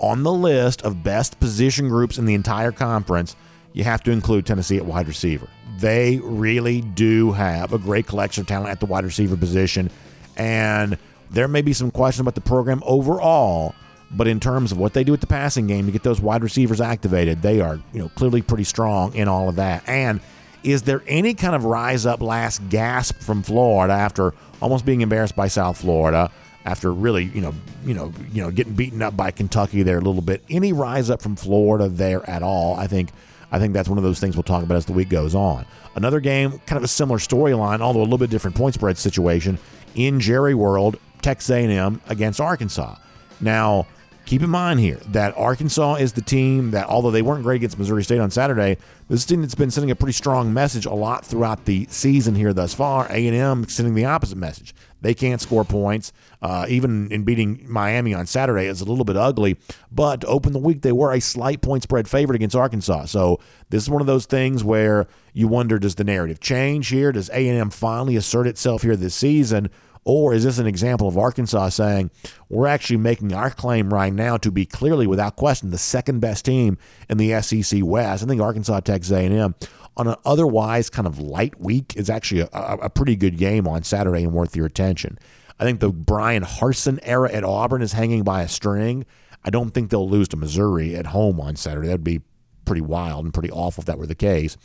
on the list of best position groups in the entire conference, you have to include Tennessee at wide receiver. They really do have a great collection of talent at the wide receiver position. And there may be some questions about the program overall, but in terms of what they do with the passing game to get those wide receivers activated, they are, you know, clearly pretty strong in all of that. And is there any kind of rise up last gasp from Florida after almost being embarrassed by South Florida? After really, you know, you know, you know, getting beaten up by Kentucky there a little bit, any rise up from Florida there at all? I think, I think that's one of those things we'll talk about as the week goes on. Another game, kind of a similar storyline, although a little bit different point spread situation in Jerry World, Texas A&M against Arkansas. Now, keep in mind here that Arkansas is the team that, although they weren't great against Missouri State on Saturday, this is a team that's been sending a pretty strong message a lot throughout the season here thus far. A&M sending the opposite message. They can't score points. Uh, even in beating Miami on Saturday, it's a little bit ugly. But to open the week, they were a slight point spread favorite against Arkansas. So this is one of those things where you wonder: Does the narrative change here? Does A&M finally assert itself here this season? Or is this an example of Arkansas saying, we're actually making our claim right now to be clearly, without question, the second best team in the SEC West? I think Arkansas, Texas A&M, on an otherwise kind of light week, is actually a, a, pretty good game on Saturday and worth your attention. I think the Bryan Harsin era at Auburn is hanging by a string. I don't think they'll lose to Missouri at home on Saturday. That'd be pretty wild and pretty awful if that were the case.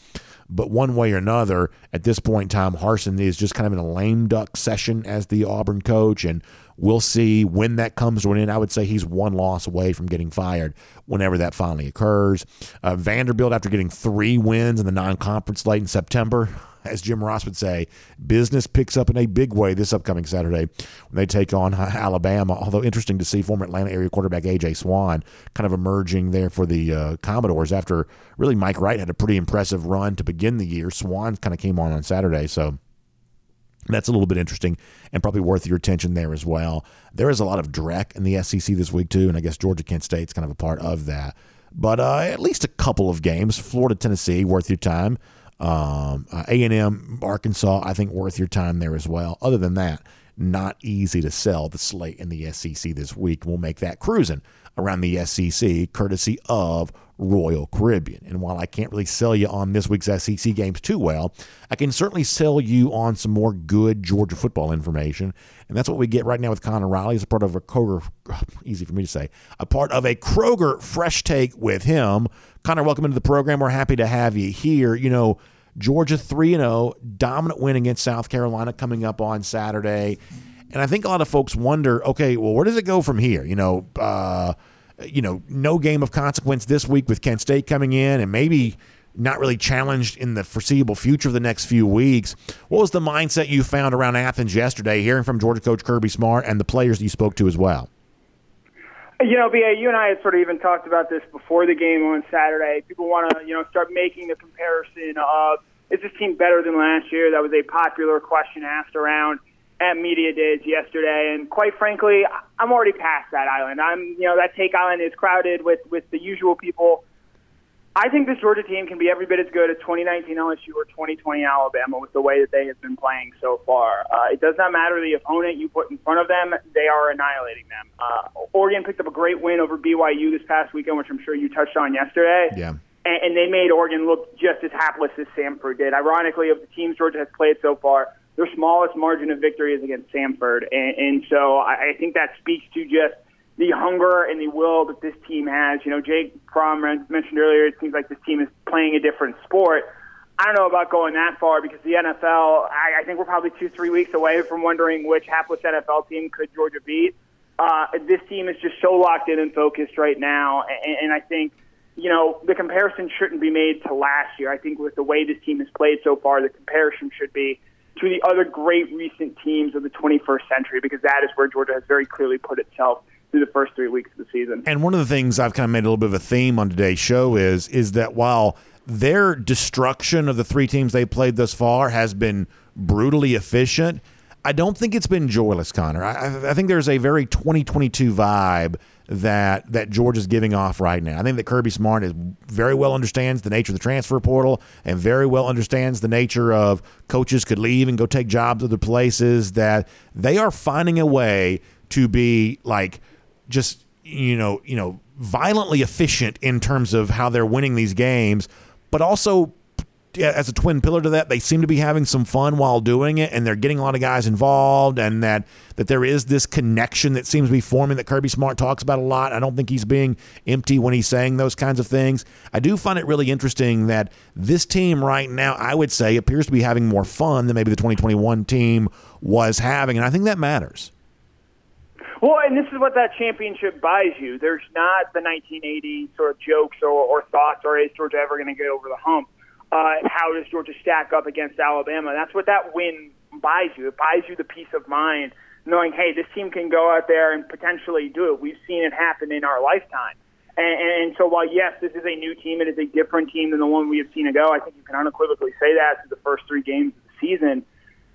But one way or another, at this point in time, Harsin is just kind of in a lame duck session as the Auburn coach, and we'll see when that comes to an end. I would say he's one loss away from getting fired whenever that finally occurs. Uh, Vanderbilt, after getting three wins in the non conference late in September, as Jim Ross would say, business picks up in a big way this upcoming Saturday when they take on Alabama. Although interesting to see former Atlanta area quarterback A.J. Swann kind of emerging there for the uh, Commodores after really Mike Wright had a pretty impressive run to begin the year. Swann kind of came on on Saturday, so. That's a little bit interesting and probably worth your attention there as well. There is a lot of dreck in the SEC this week, too, and I guess Georgia Kent State's kind of a part of that. But uh, at least a couple of games. Florida, Tennessee, worth your time. Um, uh, A&M, Arkansas, I think worth your time there as well. Other than that, not easy to sell the slate in the SEC this week. We'll make that cruising around the SEC courtesy of Royal Caribbean. And while I can't really sell you on this week's SEC games too well, I can certainly sell you on some more good Georgia football information. And that's what we get right now with Connor Riley as a part of a Kroger, easy for me to say, a part of a Kroger Fresh Take with him. Connor, welcome into the program. We're happy to have you here. You know, Georgia 3 0, dominant win against South Carolina coming up on Saturday. And I think a lot of folks wonder, okay, well, where does it go from here? You know, uh, you know, no game of consequence this week with Kent State coming in, and maybe not really challenged in the foreseeable future of the next few weeks. What was the mindset you found around Athens yesterday, hearing from Georgia coach Kirby Smart and the players you spoke to as well?
You know, BA, you and I had sort of even talked about this before the game on Saturday. People want to, you know, start making the comparison of is this team better than last year? That was a popular question asked around at media days yesterday, and quite frankly, I'm already past that island. I'm, you know, that take island is crowded with with the usual people. I think this Georgia team can be every bit as good as 2019 LSU or 2020 Alabama with the way that they have been playing so far. Uh, it does not matter the opponent you put in front of them; they are annihilating them. Uh, Oregon picked up a great win over BYU this past weekend, which I'm sure you touched on yesterday.
Yeah
and, and they made Oregon look just as hapless as Samford did. Ironically, of the teams Georgia has played so far, their smallest margin of victory is against Samford, and, and so I, I think that speaks to just the hunger and the will that this team has. You know, Jake Fromm mentioned earlier, it seems like this team is playing a different sport. I don't know about going that far because the NFL, I, I think we're probably two, three weeks away from wondering which hapless NFL team could Georgia beat. Uh, this team is just so locked in and focused right now, and, and I think – you know, the comparison shouldn't be made to last year. I think with the way this team has played so far, the comparison should be to the other great recent teams of the 21st century because that is where Georgia has very clearly put itself through the first three weeks of the season.
And one of the things I've kind of made a little bit of a theme on today's show is is that while their destruction of the three teams they played thus far has been brutally efficient, I don't think it's been joyless, Connor. I, I think there's a very 2022 vibe that that George is giving off right now. I think that Kirby Smart is very well understands the nature of the transfer portal and very well understands the nature of coaches could leave and go take jobs other places. That they are finding a way to be like just you know you know violently efficient in terms of how they're winning these games, but also as a twin pillar to that, they seem to be having some fun while doing it, and they're getting a lot of guys involved, and that that there is this connection that seems to be forming that Kirby Smart talks about a lot. I don't think he's being empty when he's saying those kinds of things. I do find it really interesting that this team right now, I would say, appears to be having more fun than maybe the 2021 team was having, and I think that matters.
Well, and this is what that championship buys you. There's not the 1980 sort of jokes or, or thoughts, or is Georgia ever going to get over the hump? uh, how does Georgia stack up against Alabama? That's what that win buys you. It buys you the peace of mind knowing, hey, this team can go out there and potentially do it. We've seen it happen in our lifetime. And, and so while, yes, this is a new team, it is a different team than the one we have seen ago. I think you can unequivocally say that through the first three games of the season.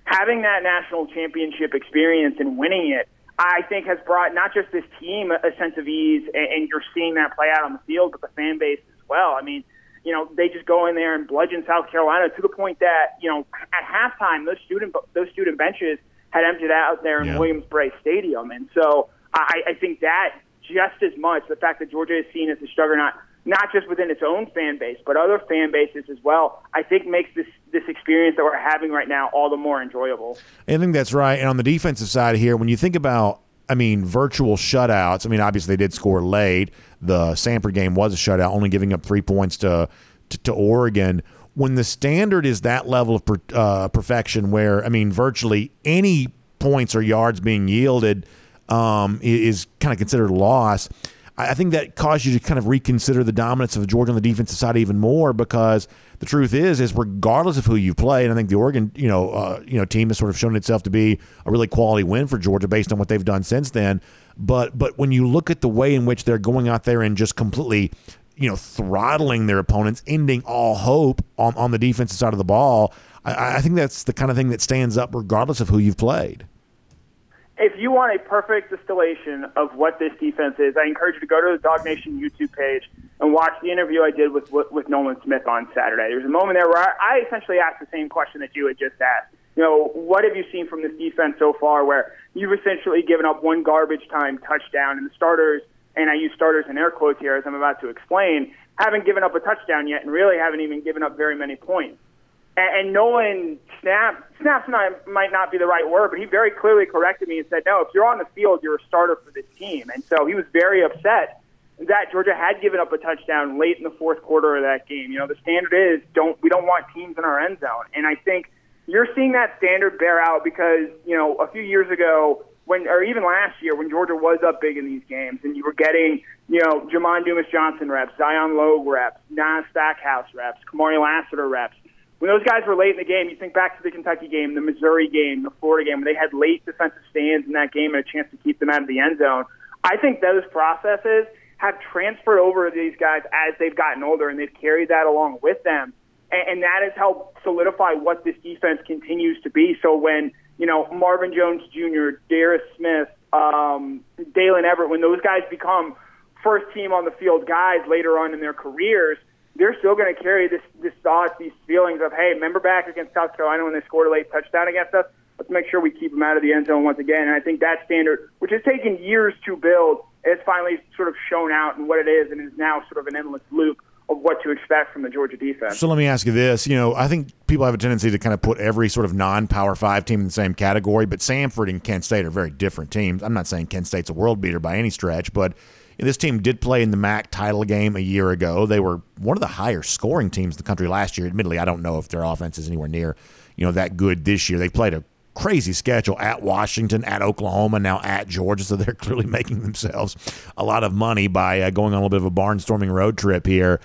Having that national championship experience and winning it, I think has brought not just this team a sense of ease, and, you're seeing that play out on the field, but the fan base as well. I mean, you know, they just go in there and bludgeon South Carolina to the point that, you know, at halftime, those student those student benches had emptied out there in yeah. Williams-Brice Stadium. And so I, I think that just as much, the fact that Georgia is seen as a juggernaut, not just within its own fan base, but other fan bases as well, I think makes this this experience that we're having right now all the more enjoyable.
I think that's right. And on the defensive side here, when you think about I mean, virtual shutouts. I mean, obviously they did score late. The Samford game was a shutout, only giving up three points to to, to Oregon. When the standard is that level of per, uh, perfection, where I mean, virtually any points or yards being yielded um, is kind of considered loss. I think that caused you to kind of reconsider the dominance of Georgia on the defensive side even more because the truth is, is regardless of who you play, and I think the Oregon, you know, uh, you know, team has sort of shown itself to be a really quality win for Georgia based on what they've done since then. But but when you look at the way in which they're going out there and just completely, you know, throttling their opponents, ending all hope on on the defensive side of the ball, I, I think that's the kind of thing that stands up regardless of who you've played
if you want a perfect distillation of what this defense is, I encourage you to go to the DawgNation YouTube page and watch the interview I did with with Nolan Smith on Saturday. There was a moment there where I essentially asked the same question that you had just asked. You know, what have you seen from this defense so far where you've essentially given up one garbage time touchdown and the starters, and I use starters in air quotes here as I'm about to explain, haven't given up a touchdown yet and really haven't even given up very many points and, and Nolan snap snaps not, might not be the right word, but he very clearly corrected me and said, "No, if you're on the field, you're a starter for this team." And so he was very upset that Georgia had given up a touchdown late in the fourth quarter of that game. You know, the standard is don't we don't want teams in our end zone, and I think you're seeing that standard bear out because you know a few years ago when, or even last year when Georgia was up big in these games, and you were getting, you know, Jamon Dumas Johnson reps, Zion Logue reps, Nas Stackhouse reps, Kamari Lassiter reps when those guys were late in the game, you think back to the Kentucky game, the Missouri game, the Florida game, when they had late defensive stands in that game and a chance to keep them out of the end zone. I think those processes have transferred over to these guys as they've gotten older, and they've carried that along with them. And, and that has helped solidify what this defense continues to be. So when, you know, Marvin Jones Jr., Darris Smith, um, Daylen Everette, when those guys become first team on the field guys later on in their careers – they're still going to carry this this thought, these feelings of, hey, remember back against South Carolina when they scored a late touchdown against us? Let's make sure we keep them out of the end zone once again. And I think that standard, which has taken years to build, is finally sort of shown out in what it is, and is now sort of an endless loop of what to expect from the Georgia defense.
So let me ask you this: you know, I think people have a tendency to kind of put every sort of non-power five team in the same category, but Samford and Kent State are very different teams. I'm not saying Kent State's a world beater by any stretch, but this team did play in the MAC title game a year ago. They were one of the higher scoring teams in the country last year. Admittedly, I don't know if their offense is anywhere near, you know, that good this year. They played a crazy schedule at Washington, at Oklahoma, now at Georgia. So they're clearly making themselves a lot of money by uh, going on a little bit of a barnstorming road trip here.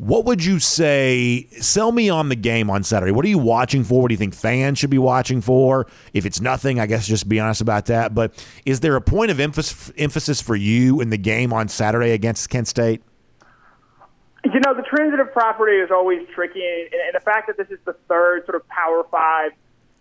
What would you say? Sell me on the game on Saturday. What are you watching for? What do you think fans should be watching for? If it's nothing, I guess just be honest about that. But is there a point of emphasis, for you in the game on Saturday against Kent State?
You know, the transitive property is always tricky, and, and the fact that this is the third sort of Power Five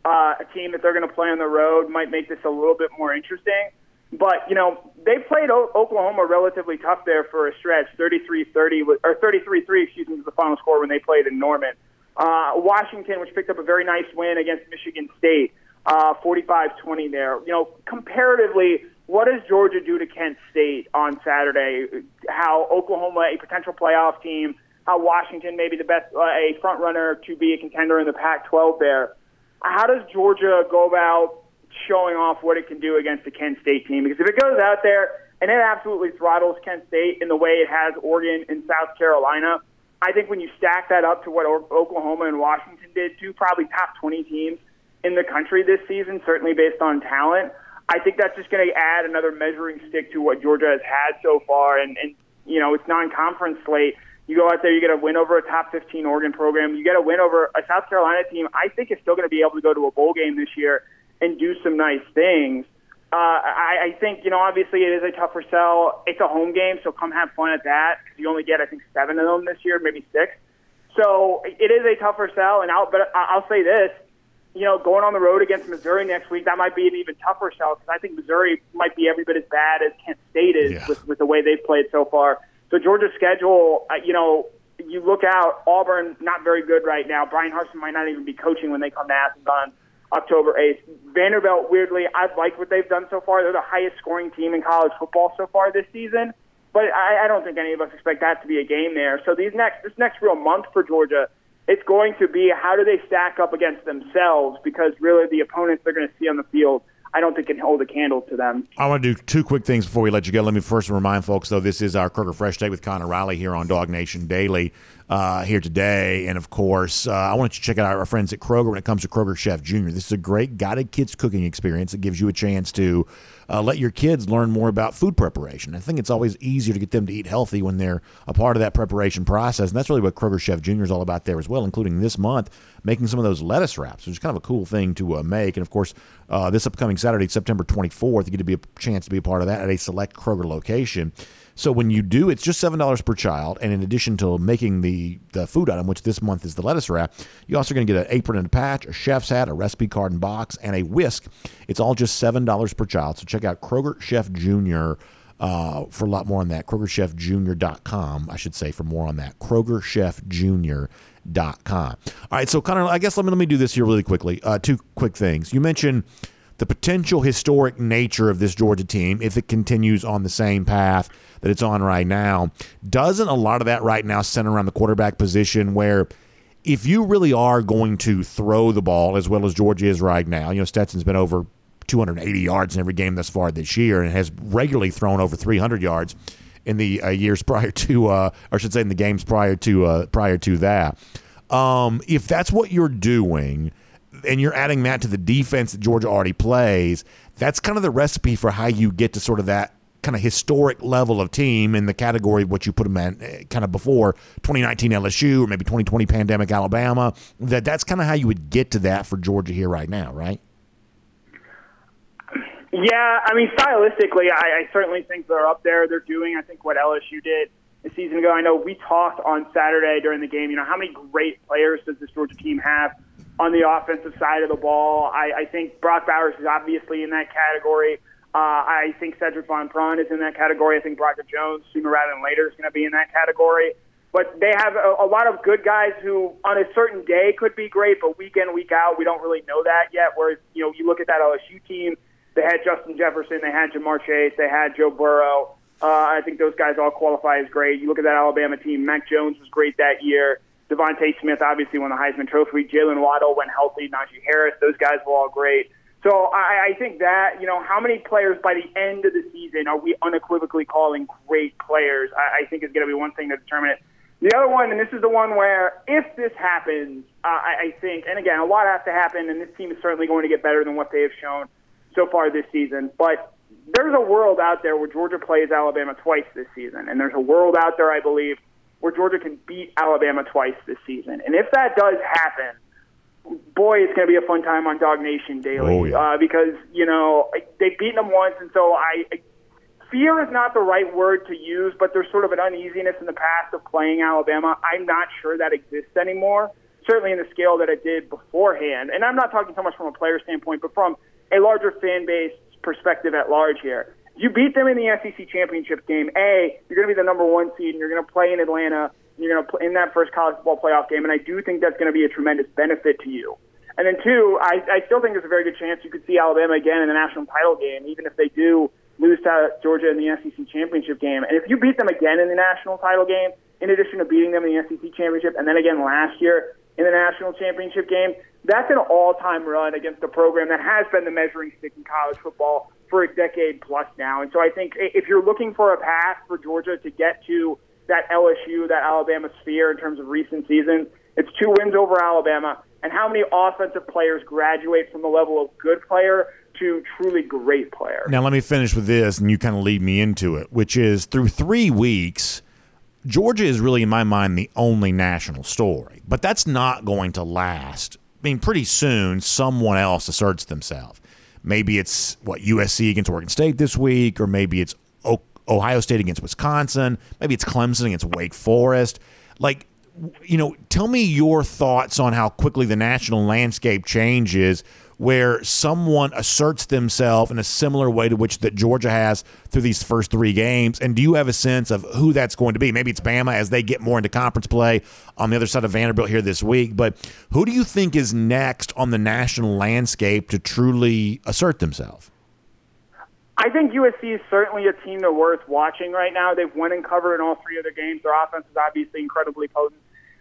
uh, team that they're going to play on the road might make this a little bit more interesting. But, you know, they played o- Oklahoma relatively tough there for a stretch, 33-30, or 33-3, excuse me, was the final score when they played in Norman. Uh, Washington, which picked up a very nice win against Michigan State, uh, 45-20 there. You know, comparatively, what does Georgia do to Kent State on Saturday? How Oklahoma, a potential playoff team, how Washington maybe the best, uh, a front runner to be a contender in the Pac-12 there. How does Georgia go about showing off what it can do against the Kent State team. Because if it goes out there and it absolutely throttles Kent State in the way it has Oregon and South Carolina, I think when you stack that up to what Oklahoma and Washington did, two probably top 20 teams in the country this season, certainly based on talent, I think that's just going to add another measuring stick to what Georgia has had so far. And, and you know, it's non-conference slate. You go out there, you get a win over a top 15 Oregon program. You get a win over a South Carolina team. I think is still going to be able to go to a bowl game this year and do some nice things. Uh, I, I think, you know, obviously it is a tougher sell. It's a home game, so come have fun at that because you only get, I think, seven of them this year, maybe six. So it is a tougher sell. And I'll, but I'll say this, you know, going on the road against Missouri next week, that might be an even tougher sell because I think Missouri might be every bit as bad as Kent State is yeah. with, with the way they've played so far. So Georgia's schedule, uh, you know, you look out, Auburn, not very good right now. Bryan Harsin might not even be coaching when they come to Athens on October 8th. Vanderbilt, weirdly, I've liked what they've done so far. They're the highest scoring team in college football so far this season. But I, I don't think any of us expect that to be a game there. So these next this next real month for Georgia, it's going to be how do they stack up against themselves because really the opponents they're going to see on the field I don't think can hold a candle to them.
I want to do two quick things before we let you go. Let me first remind folks, though, this is our Kroger Fresh Take with Connor Riley here on DawgNation Daily uh, here today. And of course, uh, I want you to check out our friends at Kroger when it comes to Kroger Chef Jr. This is a great guided kids cooking experience that gives you a chance to uh, let your kids learn more about food preparation. I think it's always easier to get them to eat healthy when they're a part of that preparation process. And that's really what Kroger Chef Jr. is all about there as well, including this month making some of those lettuce wraps, which is kind of a cool thing to uh, make. And of course, uh, this upcoming Saturday, September 24th, you get to be a chance to be a part of that at a select Kroger location. So when you do, it's just seven dollars per child, and in addition to making the the food item, which this month is the lettuce wrap, you also going to get an apron and a patch, a chef's hat, a recipe card and box, and a whisk. It's all just seven dollars per child. So check out Kroger Chef Junior. Uh, for a lot more on that, KrogerChefJunior.com, I should say, for more on that. KrogerChefJunior.com. All right, so Connor, I guess let me let me do this here really quickly. Uh, two quick things. You mentioned the potential historic nature of this Georgia team if it continues on the same path that it's on right now. Doesn't a lot of that right now center around the quarterback position where if you really are going to throw the ball as well as Georgia is right now, you know, Stetson's been over 280 yards in every game thus far this year and has regularly thrown over 300 yards in the uh, years prior to, uh, or I should say, in the games prior to uh, prior to that. Um, if that's what you're doing, and you're adding that to the defense that Georgia already plays, that's kind of the recipe for how you get to sort of that kind of historic level of team in the category of what you put them in eh, kind of before 2019 LSU or maybe 2020 pandemic Alabama. That that's kind of how you would get to that for Georgia here right now, right?
Yeah, I mean stylistically, I, I certainly think they're up there. They're doing, I think, what LSU did a season ago. I know we talked on Saturday during the game. You know, how many great players does this Georgia team have on the offensive side of the ball? I, I think Brock Bowers is obviously in that category. Uh, I think Sedrick Van Pran is in that category. I think Broderick Jones, sooner rather than later, is going to be in that category. But they have a, a lot of good guys who, on a certain day, could be great, but week in, week out, we don't really know that yet. Whereas, you know, you look at that LSU team, they had Justin Jefferson, they had Ja'Marr Chase, they had Joe Burrow. Uh, I think those guys all qualify as great. You look at that Alabama team, Mac Jones was great that year. DeVonta Smith obviously won the Heisman Trophy. Jaylen Waddle went healthy. Najee Harris, those guys were all great. So I, I think that, you know, how many players by the end of the season are we unequivocally calling great players, I, I think is going to be one thing to determine it. The other one, and this is the one where if this happens, uh, I, I think, and again, a lot has to happen, and this team is certainly going to get better than what they have shown so far this season. But there's a world out there where Georgia plays Alabama twice this season, and there's a world out there, I believe, where Georgia can beat Alabama twice this season. And if that does happen, boy, it's going to be a fun time on DawgNation Daily
Oh, yeah.
uh, because you know they've beaten them once, and so I. Fear is not the right word to use, but there's sort of an uneasiness in the past of playing Alabama. I'm not sure that exists anymore. Certainly in the scale that it did beforehand, and I'm not talking so much from a player standpoint, but from a larger fan base perspective at large here. You beat them in the SEC championship game. A, you're going to be the number one seed, and you're going to play in Atlanta. You're going to play in that first college football playoff game, and I do think that's going to be a tremendous benefit to you. And then two, I, I still think there's a very good chance you could see Alabama again in the national title game, even if they do lose to Georgia in the SEC championship game. And if you beat them again in the national title game, in addition to beating them in the SEC championship, and then again last year in the national championship game, that's an all-time run against a program that has been the measuring stick in college football for a decade plus now. And so I think if you're looking for a path for Georgia to get to that LSU, that Alabama sphere in terms of recent seasons, it's two wins over Alabama and how many offensive players graduate from the level of good player to truly great player.
Now, let me finish with this, and you kind of lead me into it, which is through three weeks, Georgia is really, in my mind, the only national story. But that's not going to last. I mean, pretty soon, someone else asserts themselves. Maybe it's, what, USC against Oregon State this week, or maybe it's Ohio State against Wisconsin. Maybe it's Clemson against Wake Forest. Like, you know, tell me your thoughts on how quickly the national landscape changes where someone asserts themselves in a similar way to which that Georgia has through these first three games. And do you have a sense of who that's going to be? Maybe it's Bama as they get more into conference play on the other side of Vanderbilt here this week. But who do you think is next on the national landscape to truly assert themselves?
I think USC is certainly a team that's worth watching right now. They've won and covered in all three of their games. Their offense is obviously incredibly potent.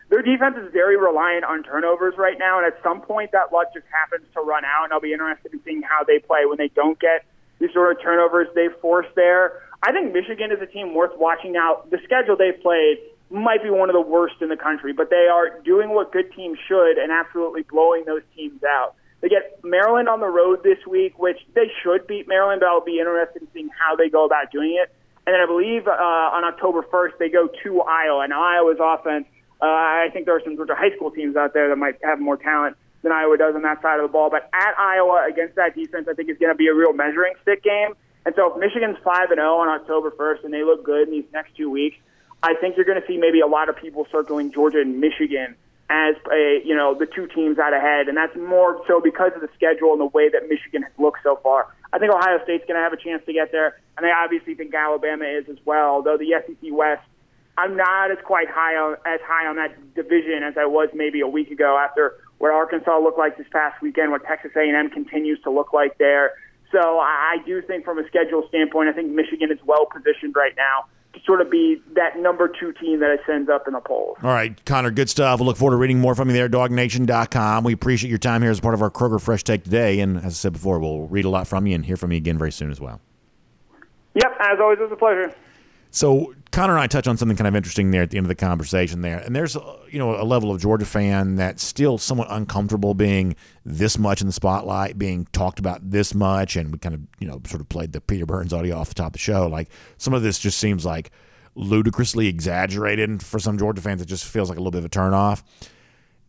Their defense is very reliant on turnovers right now, and at some point that luck just happens to run out, and I'll be interested in seeing how they play when they don't get these sort of turnovers they've forced there. I think Michigan is a team worth watching now. The schedule they've played might be one of the worst in the country, but they are doing what good teams should and absolutely blowing those teams out. They get Maryland on the road this week, which they should beat Maryland, but I'll be interested in seeing how they go about doing it. And then I believe uh, on October 1st, they go to Iowa. And Iowa's offense, uh, I think there are some Georgia high school teams out there that might have more talent than Iowa does on that side of the ball. But at Iowa against that defense, I think is going to be a real measuring stick game. And so if Michigan's 5 and 0 on October 1st and they look good in these next two weeks, I think you're going to see maybe a lot of people circling Georgia and Michigan as a you know the two teams out ahead, and that's more so because of the schedule and the way that Michigan has looked so far. I think Ohio State's going to have a chance to get there, and I obviously think Alabama is as well. Though the SEC West, I'm not as quite high on as high on that division as I was maybe a week ago after what Arkansas looked like this past weekend, what Texas A&M continues to look like there. So I I do think from a schedule standpoint, I think Michigan is well positioned right now to sort of be that number two team that it sends up in the polls.
All right, Connor, good stuff. We'll look forward to reading more from you there, dawgnation.com. We appreciate your time here as part of our Kroger Fresh Take today. And as I said before, we'll read a lot from you and hear from you again very soon as well.
Yep, as always, it was a pleasure.
So Connor and I touch on something kind of interesting there at the end of the conversation there, and there's uh, you know a level of Georgia fan that's still somewhat uncomfortable being this much in the spotlight, being talked about this much, and we kind of you know sort of played the Peter Burns audio off the top of the show. Like some of this just seems like ludicrously exaggerated, and for some Georgia fans, it just feels like a little bit of a turnoff.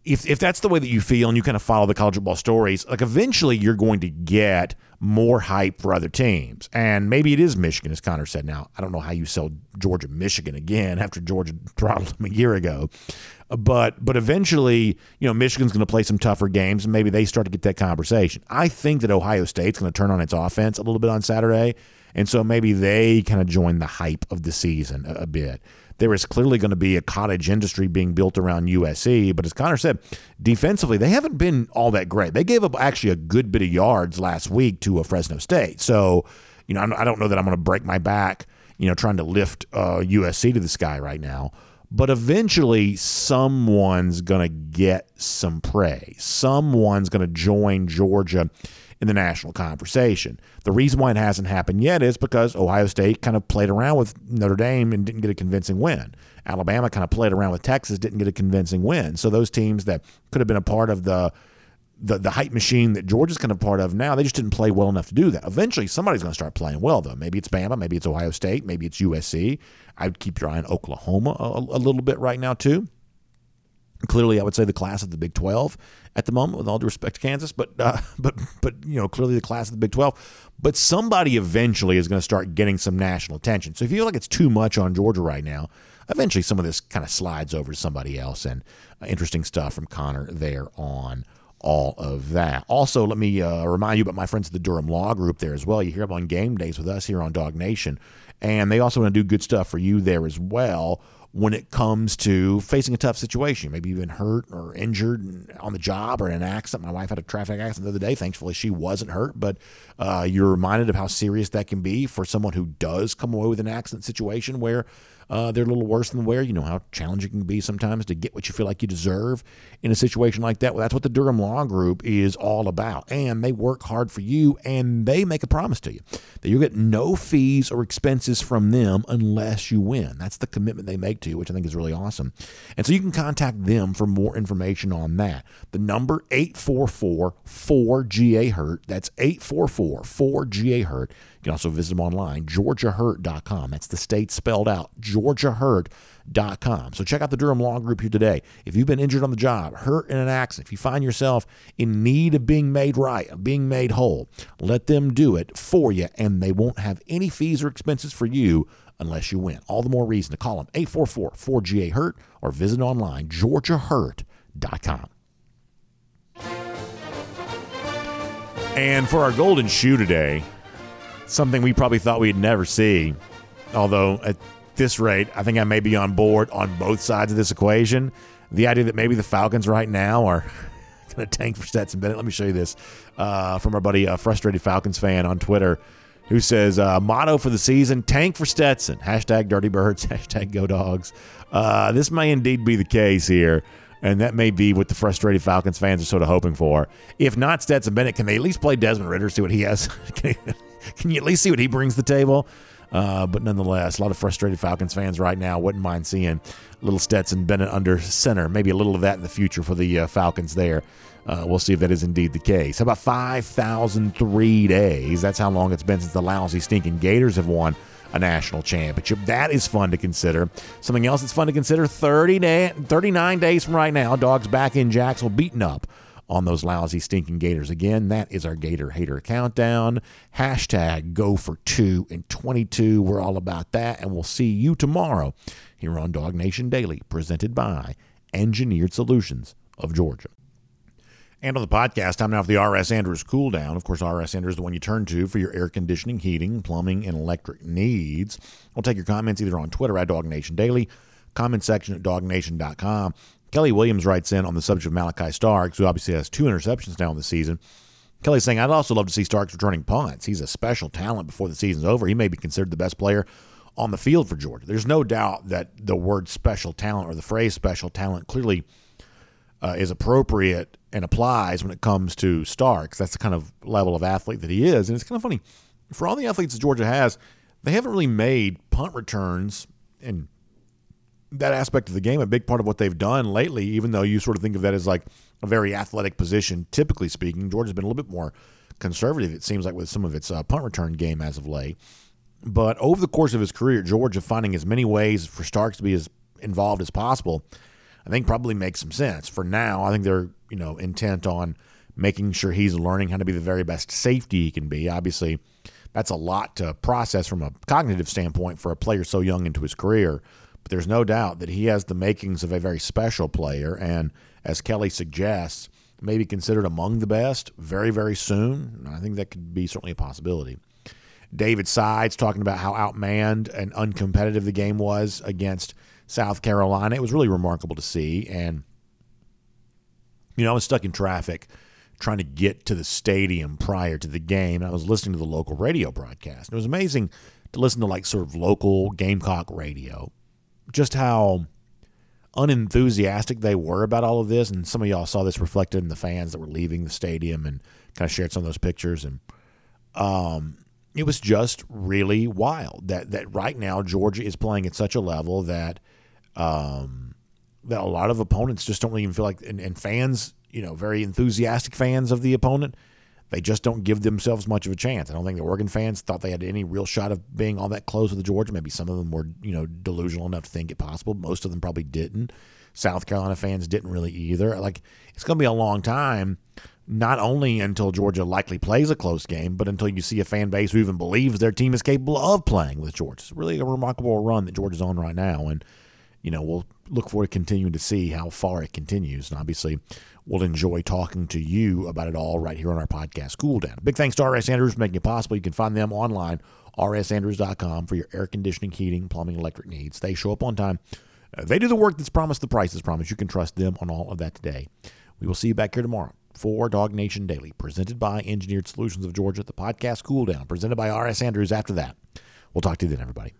If if that's the way that you feel, and you kind of follow the college football stories, like eventually you're going to get more hype for other teams. And maybe it is Michigan, as Connor said. Now, I don't know how you sell Georgia Michigan again after Georgia throttled them a year ago. But but eventually, you know, Michigan's going to play some tougher games, and maybe they start to get that conversation. I think that Ohio State's going to turn on its offense a little bit on Saturday, and so maybe they kind of join the hype of the season a, a bit. There is clearly going to be a cottage industry being built around USC, but as Connor said, defensively they haven't been all that great. They gave up actually a good bit of yards last week to a Fresno State, so you know I don't know that I'm going to break my back, you know, trying to lift uh, USC to the sky right now. But eventually, someone's going to get some praise. Someone's going to join Georgia in the national conversation. The reason why it hasn't happened yet is because Ohio State kind of played around with Notre Dame and didn't get a convincing win. Alabama kind of played around with Texas, didn't get a convincing win. So those teams that could have been a part of the the the hype machine that Georgia's kind of part of now. They just didn't play well enough to do that. Eventually, somebody's going to start playing well, though. Maybe it's Bama, maybe it's Ohio State, maybe it's USC. I'd keep your eye on Oklahoma a, a little bit right now too. Clearly, I would say the class of the Big Twelve at the moment, with all due respect to Kansas, but uh, but but you know clearly the class of the Big Twelve. But somebody eventually is going to start getting some national attention. So if you feel like it's too much on Georgia right now, eventually some of this kind of slides over to somebody else. And uh, interesting stuff from Connor there on all of that. Also, let me uh, remind you about my friends at the Durham Law Group there as well. You hear them on game days with us here on DawgNation, and they also want to do good stuff for you there as well when it comes to facing a tough situation. Maybe you've been hurt or injured on the job or in an accident. My wife had a traffic accident the other day. Thankfully, she wasn't hurt, but uh, you're reminded of how serious that can be for someone who does come away with an accident situation where uh, they're a little worse than wear. You know how challenging it can be sometimes to get what you feel like you deserve in a situation like that. Well, that's what the Durham Law Group is all about. And they work hard for you and they make a promise to you that you'll get no fees or expenses from them unless you win. That's the commitment they make to you, which I think is really awesome. And so you can contact them for more information on that. The number 844 4GA Hurt. That's 844 4GA Hurt. You can also visit them online, georgiahurt.com. That's the state spelled out, georgiahurt.com. So check out the Durham Law Group here today. If you've been injured on the job, hurt in an accident, if you find yourself in need of being made right, of being made whole, let them do it for you, and they won't have any fees or expenses for you unless you win. All the more reason to call them 844 4GA Hurt or visit online, georgiahurt.com. And for our golden shoe today, something we probably thought we'd never see. Although at this rate, I think I may be on board on both sides of this equation. The idea that maybe the Falcons right now are going to tank for Stetson Bennett. Let me show you this uh, from our buddy, a frustrated Falcons fan on Twitter, who says uh, motto for the season: tank for Stetson. Hashtag Dirty Birds. Hashtag Go Dogs. Uh, this may indeed be the case here. And that may be what the frustrated Falcons fans are sort of hoping for. If not Stetson Bennett, can they at least play Desmond Ridder, see what he has? Can you at least see what he brings to the table? Uh, but nonetheless, a lot of frustrated Falcons fans right now wouldn't mind seeing little Stetson Bennett under center. Maybe a little of that in the future for the uh, Falcons there. Uh, we'll see if that is indeed the case. How about 5,003 days? That's how long it's been since the lousy, stinking Gators have won a national championship. That is fun to consider. Something else that's fun to consider 30 day, 39 days from right now, dogs back in Jacksonville beaten up on those lousy, stinking Gators. Again, that is our Gator Hater Countdown. Hashtag go for two and 22. We're all about that. And we'll see you tomorrow here on DawgNation Daily, presented by Engineered Solutions of Georgia. And on the podcast, time now for the RS Andrews cool down. Of course, RS Andrews is the one you turn to for your air conditioning, heating, plumbing, and electric needs. We'll take your comments either on Twitter at DawgNation Daily, comment section at dawgnation.com, Kelly Williams writes in on the subject of Malaki Starks, who obviously has two interceptions now in the season. Kelly's saying, I'd also love to see Starks returning punts. He's a special talent before the season's over. He may be considered the best player on the field for Georgia. There's no doubt that the word special talent or the phrase special talent clearly uh, is appropriate and applies when it comes to Starks. That's the kind of level of athlete that he is. And it's kind of funny. For all the athletes that Georgia has, they haven't really made punt returns and that aspect of the game a big part of what they've done lately, even though you sort of think of that as like a very athletic position, typically speaking. Georgia's been a little bit more conservative, it seems like, with some of its uh, punt return game as of late. But over the course of his career Georgia, finding as many ways for Starks to be as involved as possible, I think probably makes some sense. For now, I think they're you know intent on making sure he's learning how to be the very best safety he can be. Obviously, that's a lot to process from a cognitive standpoint for a player so young into his career. But there's no doubt that he has the makings of a very special player. And as Kelly suggests, maybe considered among the best very, very soon. I think that could be certainly a possibility. David Sides talking about how outmanned and uncompetitive the game was against South Carolina. It was really remarkable to see. And, you know, I was stuck in traffic trying to get to the stadium prior to the game. And I was listening to the local radio broadcast. It was amazing to listen to like sort of local Gamecock radio just how unenthusiastic they were about all of this. And some of y'all saw this reflected in the fans that were leaving the stadium and kind of shared some of those pictures. And um, it was just really wild that that right now Georgia is playing at such a level that um, that a lot of opponents just don't even feel like, and, and fans you know, very enthusiastic fans of the opponent, they just don't give themselves much of a chance. I don't think the Oregon fans thought they had any real shot of being all that close with Georgia. Maybe some of them were, you know, delusional enough to think it possible. Most of them probably didn't. South Carolina fans didn't really either. Like it's going to be a long time, not only until Georgia likely plays a close game, but until you see a fan base who even believes their team is capable of playing with Georgia. It's really a remarkable run that Georgia's on right now, and you know we'll look forward to continuing to see how far it continues. And obviously, we'll enjoy talking to you about it all right here on our podcast, Cool Down. Big thanks to RS Andrews for making it possible. You can find them online, rsandrews.com, for your air conditioning, heating, plumbing, electric needs. They show up on time. Uh, they do the work that's promised, the price is promised. You can trust them on all of that today. We will see you back here tomorrow for DawgNation Daily, presented by Engineered Solutions of Georgia, the podcast Cool Down, presented by RS Andrews after that. We'll talk to you then, everybody.